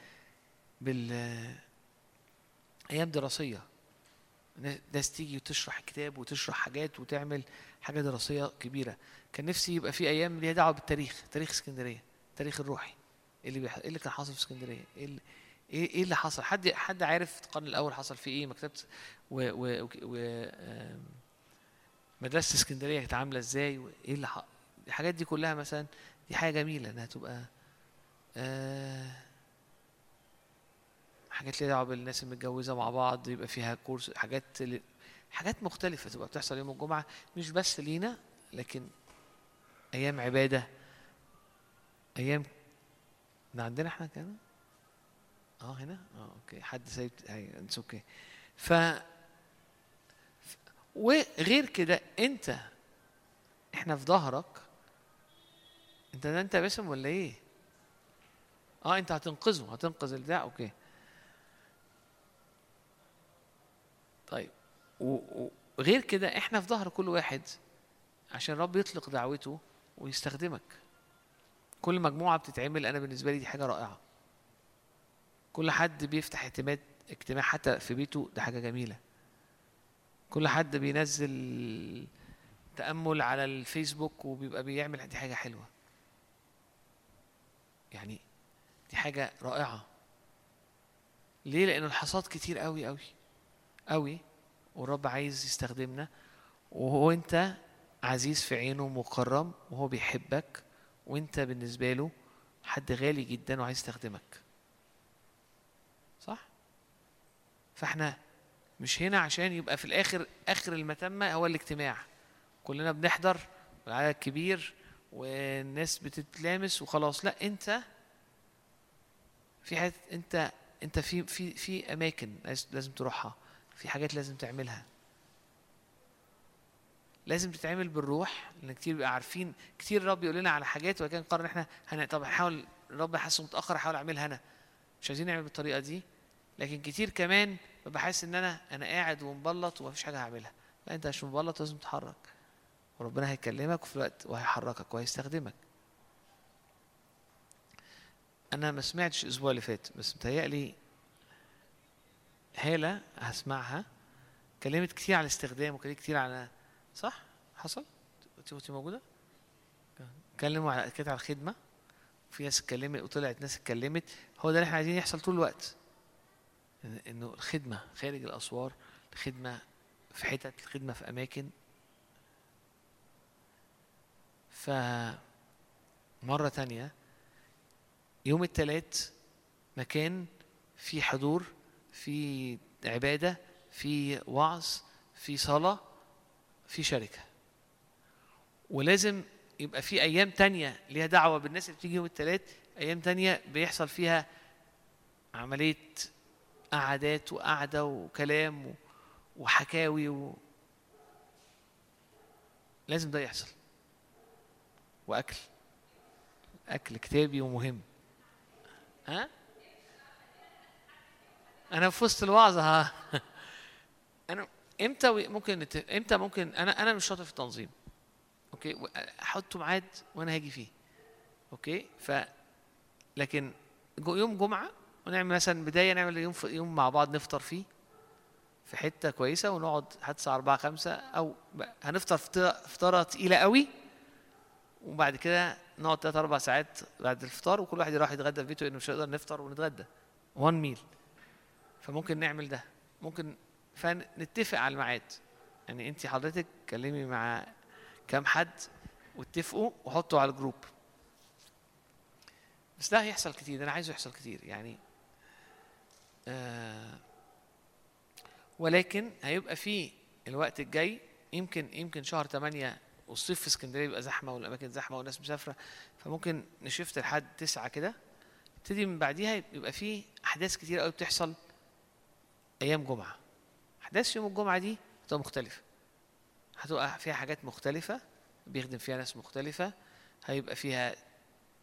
بال أيام دراسية. ناس تيجي وتشرح كتاب وتشرح حاجات وتعمل حاجة دراسية كبيرة. كان نفسي يبقى في أيام ليها دعوة بالتاريخ تاريخ اسكندرية التاريخ الروحي. إيه اللي بيح... إيه اللي كان حاصل في اسكندرية؟ إيه اللي... إيه إيه اللي حصل؟ حد حد عارف القرن الأول حصل فيه إيه؟ مكتبة و, و... و... مدرسة اسكندرية كانت عاملة إزاي؟ وايه اللي ح... الحاجات دي كلها مثلا دي حاجة جميلة إنها تبقى آه حاجات ليها دعوه بالناس المتجوزة مع بعض يبقى فيها كورس حاجات ل... حاجات مختلفة تبقى بتحصل يوم الجمعة. مش بس لينا لكن أيام عبادة أيام ده عندنا إحنا كده؟ آه هنا؟ آه okay. حد سايب أيوه it's okay ف- وغير كده أنت إحنا في ظهرك أنت ده أنت باسم ولا إيه؟ آه أنت هتنقذه هتنقذ البتاع أوكي طيب و- وغير كده إحنا في ظهر كل واحد عشان رب يطلق دعوته ويستخدمك. كل مجموعة بتتعمل أنا بالنسبة لي دي حاجة رائعة. كل حد بيفتح اعتماد اجتماع حتى في بيته ده حاجة جميلة. كل حد بينزل تأمل على الفيسبوك وبيبقى بيعمل دي حاجة حلوة. يعني دي حاجة رائعة. ليه؟ لأن الحصاد كتير قوي قوي قوي والرب عايز يستخدمنا وهو أنت عزيز في عينه مكرم وهو بيحبك وأنت بالنسبة له حد غالي جدا وعايز يستخدمك. صح؟ فإحنا مش هنا عشان يبقى في الآخر آخر المتمه هو الاجتماع. كلنا بنحضر والعدد كبير والناس بتتلامس وخلاص. لا أنت في حاجات أنت أنت في في في أماكن لازم تروحها. في حاجات لازم تعملها. لازم تتعمل بالروح لأن كتير بيبقى عارفين كتير الرب يقول لنا على حاجات وكان قرر إحنا هن... طب هحاول الرب حاسه متأخر احاول أعملها أنا. مش عايزين نعمل بالطريقة دي. لكن كتير كمان ببقى حاسس إن أنا أنا قاعد ومبلط ومفيش حاجة هعملها. لا أنت مش مبلط لازم تتحرك. وربنا هيكلمك وفي الوقت وهيحركك وهيستخدمك. أنا ما سمعتش الأسبوع اللي فات بس متهيألي هالة هسمعها. كلمت كتير على الاستخدام وكلمت كتير على صح؟ حصل؟ انت موجودة؟ اتكلموا على كانت على الخدمة. وفي ناس اتكلمت وطلعت ناس اتكلمت. هو ده اللي إحنا عايزين يحصل طول الوقت. إنه الخدمة خارج الأسوار الخدمة في حتت الخدمة في أماكن. ف مرة تانية يوم التلات مكان في حضور في عبادة في وعظ في صلاة في شركة. ولازم يبقى في أيام تانية ليها دعوة بالناس اللي بتيجي يوم التلات أيام تانية بيحصل فيها عملية قعدات وقعدة وكلام وحكاوي و... لازم ده يحصل. وأكل. أكل كتابي ومهم. ها؟ أنا في وسط أنا إمتى و- ممكن نت... إمتى ممكن أنا أنا مش شاطر في التنظيم. okay؟ و- حطوا ميعاد وأنا هاجي فيه. okay؟ ف لكن يوم جمعة ونعمل مثلا بداية نعمل يوم ف... يوم مع بعض نفطر فيه في حتة كويسة ونقعد حتى الساعة 4 5 أو ب- هنفطر فطيرة فطارة تقيلة قوي وبعد كده نقعد ثلاث أربع ساعات بعد الفطار وكل واحد يروح يتغدى في بيته لأنه مش هنقدر نفطر ونتغدى. one meal فممكن نعمل ده. ممكن فنتفق على الميعاد. يعني انت حضرتك كلمي مع كام حد واتفقوا وحطوا على الجروب. بس ده هيحصل كتير. أنا عايزه يحصل كتير. يعني آه ولكن هيبقى في الوقت الجاي يمكن يمكن شهر 8 والصيف في اسكندرية بيبقى زحمة والأماكن زحمة والناس مسافرة فممكن نشفت لحد تسعة كده. تبتدي من بعديها يبقى في أحداث كتير قوي بتحصل. أيام جمعة. أحداث يوم الجمعة دي هتبقى مختلفة. هتبقى فيها حاجات مختلفة بيخدم فيها ناس مختلفة هيبقى فيها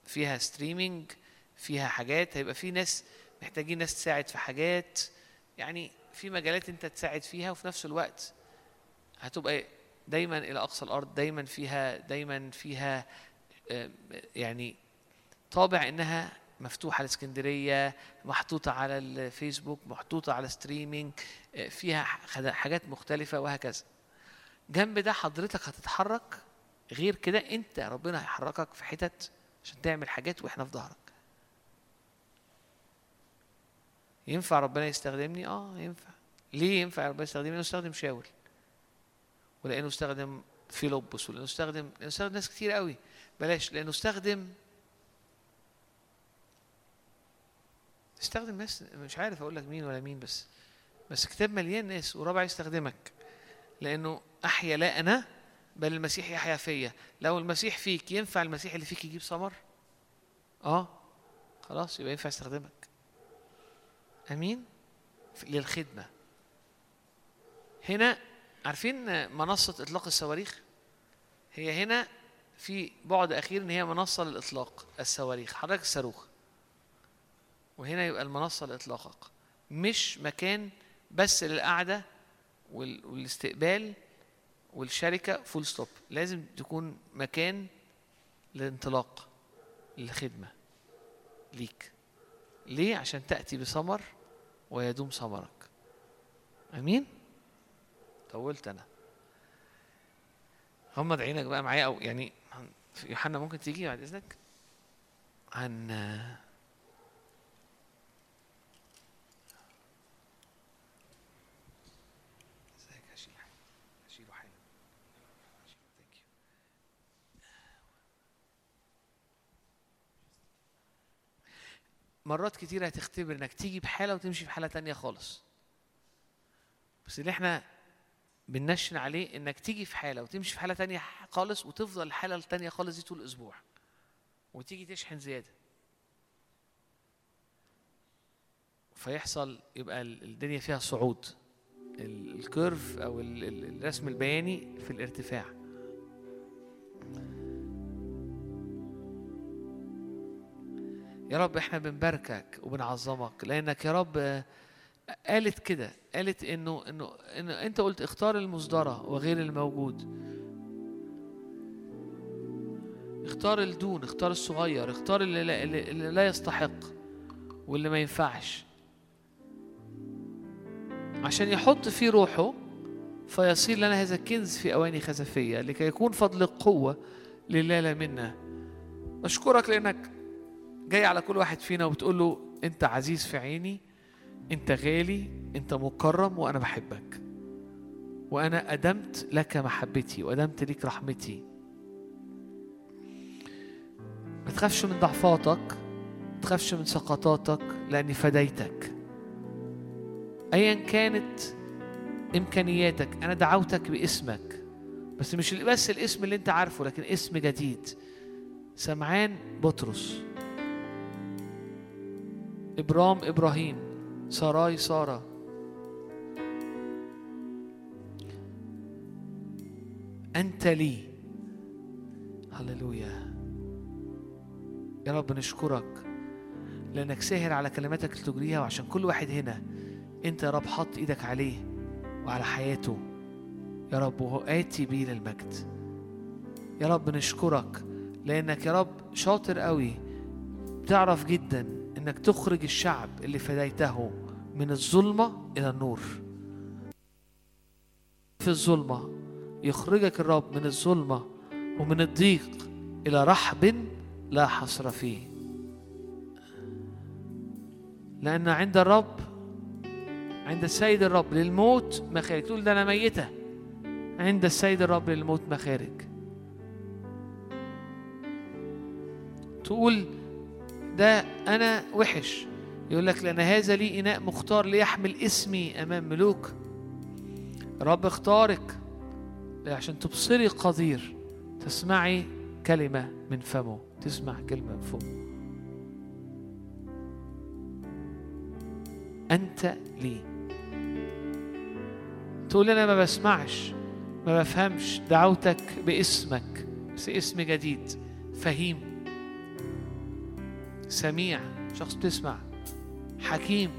فيها ستريمينج فيها حاجات هيبقى في ناس محتاجين ناس تساعد في حاجات. يعني في مجالات أنت تساعد فيها وفي نفس الوقت هتبقى دايما إلى أقصى الأرض دايما فيها دايما فيها آه، يعني طابع إنها مفتوحة لاسكندريه محطوطة على الفيسبوك محطوطة على ستريمينج آه، فيها حاجات مختلفة وهكذا. جنب ده حضرتك هتتحرك غير كده انت ربنا هيحركك في حتت عشان تعمل حاجات وإحنا في ظهرك. ينفع ربنا يستخدمني؟ آه ينفع. ليه ينفع ربنا يستخدمني؟ لأنه استخدم شاول. ولأنه استخدم فيلبس ولأنه استخدم لأنه استخدم ناس كتير قوي. بلاش لأنه استخدم استخدم ناس مش عارف أقول لك مين ولا مين بس بس كتاب مليان ناس ورابع يستخدمك. لأنه أحيا لا أنا بل المسيح يحيا فيا. لو المسيح فيك ينفع المسيح اللي فيك يجيب ثمر؟ آه. خلاص يبقى ينفع يستخدمك. آمين؟ للخدمة. هنا عارفين منصة إطلاق الصواريخ؟ هي هنا في بعد آخر إن هي منصة للإطلاق الصواريخ. حضرتك الصاروخ وهنا يبقى المنصة لاطلاقك مش مكان بس للقعدة وال- والاستقبال والشركة full stop لازم تكون مكان للانطلاق للخدمة ليك. ليه؟ عشان تأتي بثمر ويدوم ثمرك. آمين؟ طولت أنا. غمض عينك بقى معايا أو يعني يوحنا ممكن تيجي بعد إذنك؟ هن مرات كتير هتختبر إنك تيجي بحالة وتمشي في حاله تانية خالص. بس اللي إحنا بننشن عليه إنك تيجي في حالة وتمشي في حالة تانية خالص وتفضل الحالة التانية خالص دي طول الأسبوع. وتيجي تشحن زيادة. فيحصل يبقى ال- الدنيا فيها صعود. ال- ال curve أو ال- ال- الرسم البياني في الارتفاع. يا رب إحنا بنباركك وبنعظمك لأنك يا رب قالت كده قالت إنه إنه إنه أنت قلت اختار المصدرة وغير الموجود. اختار الدون اختار الصغير اختار اللي لا, اللي لا يستحق واللي ما ينفعش. عشان يحط فيه روحه فيصير لنا هذا الكنز في أواني خزفية لكي يكون فضل القوة لله لا منا أشكرك لأنك جاي على كل واحد فينا وبتقول له أنت عزيز في عيني أنت غالي أنت مكرم وأنا بحبك. وأنا أدمت لك محبتي وأدمت لك رحمتي. ما تخافش من ضعفاتك ما تخافش من سقطاتك لأني فديتك. أيا كانت إمكانياتك أنا دعوتك باسمك. بس مش بس الاسم اللي أنت عارفه لكن اسم جديد. سمعان بطرس. إبرام إبراهيم ساراي سارة. أنت لي. هللويا. يا رب نشكرك لأنك ساهر على كلماتك اللي تجريها وعشان كل واحد هنا أنت يا رب حط إيدك عليه وعلى حياته. يا رب وهو آتي بيه للمجد. يا رب نشكرك لأنك يا رب شاطر قوي بتعرف جدا إنك تخرج الشعب اللي فديته من الظلمة إلى النور. في الظلمة يخرجك الرب من الظلمة ومن الضيق إلى رحب لا حصر فيه. لأن عند الرب عند السيد الرب للموت مخارج. تقول ده أنا ميتة. عند السيد الرب للموت مخارج. تقول ده أنا وحش. يقول لك لأن هذا لي إناء مختار ليحمل اسمي أمام ملوك. رب اختارك عشان تبصري قدير تسمعي كلمة من فمه تسمع كلمة من فمه. أنت لي. تقول أنا ما بسمعش ما بفهمش دعوتك باسمك بس اسم جديد فهيم. سميع شخص بتسمع حكيم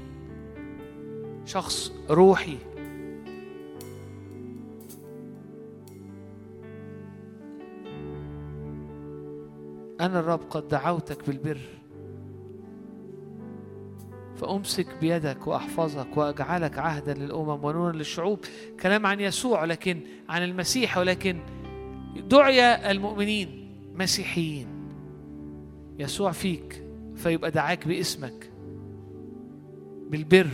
شخص روحي. أنا الرب قد دعوتك بالبر فأمسك بيدك وأحفظك وأجعلك عهدا للأمم ونورا للشعوب. كلام عن يسوع لكن عن المسيح ولكن دعي المؤمنين مسيحيين. يسوع فيك. فيبقى دعاك باسمك. بالبر.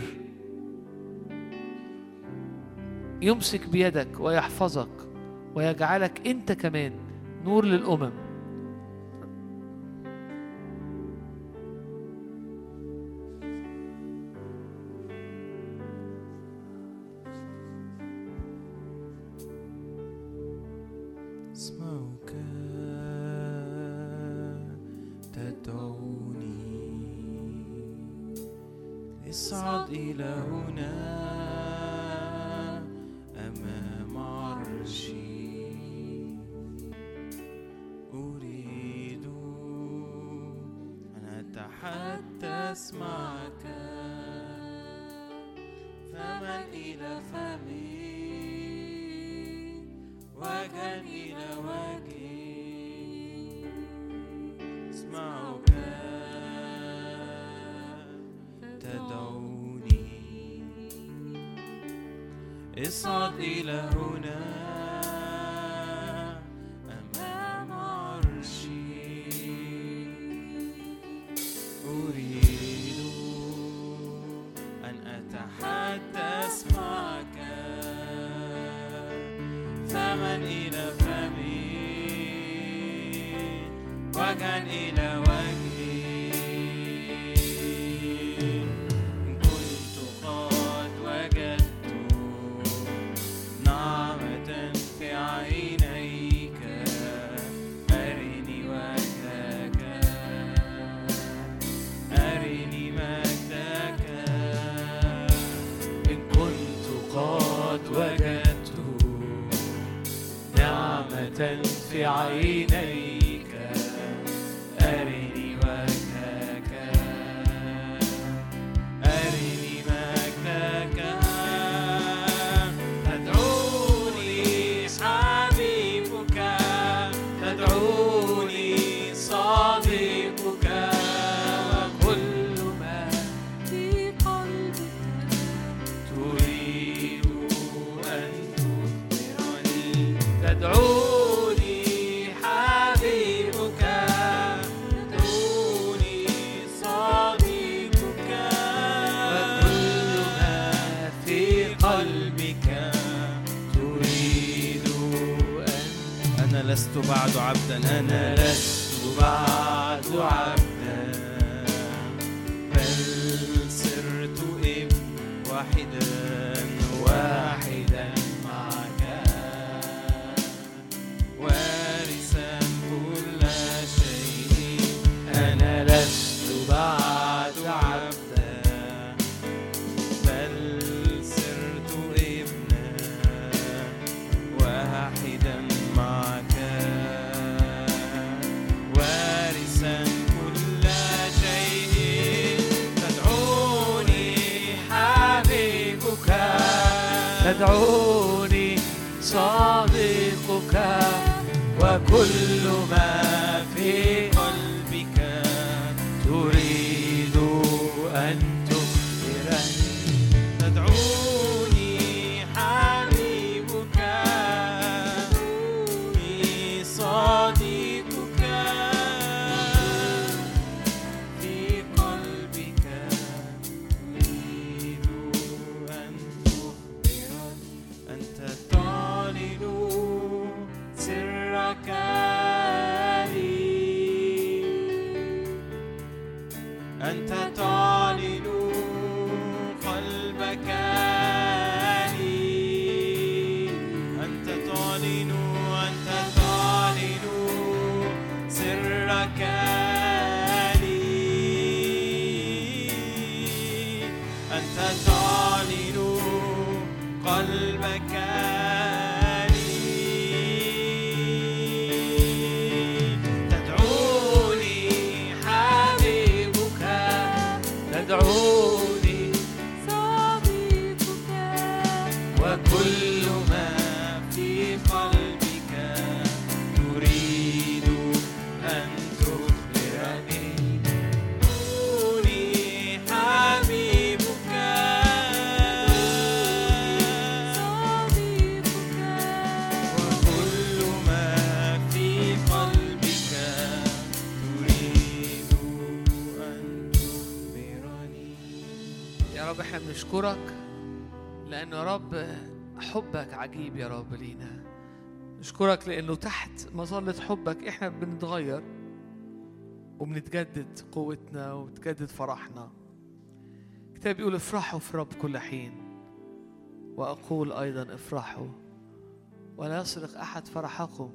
يمسك بيدك ويحفظك ويجعلك انت كمان نور للأمم. تدعوني صديقك وكل ما نشكرك لأنه تحت مظلة حبك إحنا بنتغير وبنتجدد قوتنا وبتجدد فرحنا. الكتاب بيقول افرحوا في رب كل حين وأقول أيضا افرحوا ولا يسرق أحد فرحكم.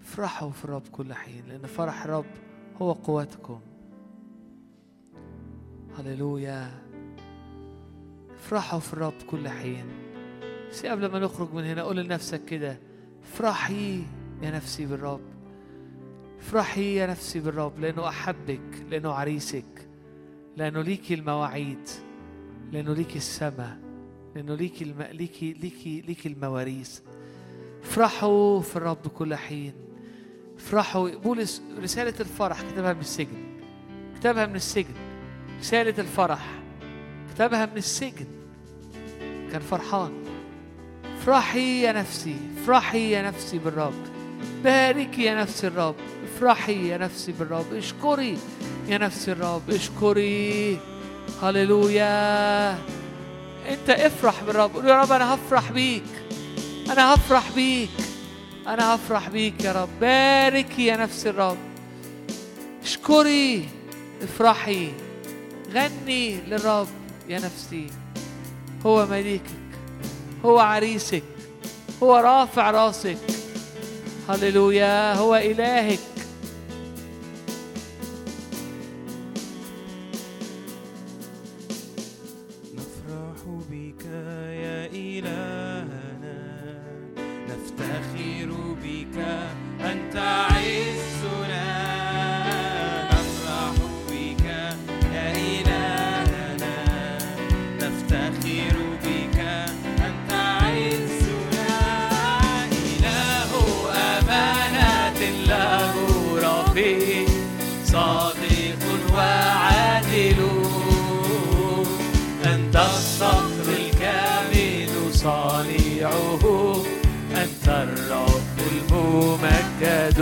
افرحوا في الرب كل حين لأن فرح الرب هو قوتكم. هللويا. افرحوا في الرب كل حين. بس قبل ما نخرج من هنا قول لنفسك كده افرحي يا نفسي بالرب افرحي يا نفسي بالرب لأنه أحبك لأنه عريسك لأنه ليكي المواعيد لأنه ليكي السماء لأنه ليكي الم... ليكي ليكي ليكي المواريث. افرحوا في الرب كل حين. افرحوا. بولس رسالة الفرح كتبها من السجن. كتبها من السجن. رسالة الفرح كتبها من السجن. كان فرحان. افرحي يا نفسي افرحي يا نفسي بالرب. باركي يا نفسي الرب افرحي يا نفسي بالرب. اشكري يا نفسي الرب اشكري. هللويا. انت افرح بالرب. قول يا رب أنا هفرح بيك. أنا هفرح بيك. أنا هفرح بيك يا رب. باركي يا نفسي الرب. اشكري افرحي. غني للرب يا نفسي. هو مليكك هو عريسك هو رافع راسك. هللويا هو إلهك. صانعه أنت الرب الممجد.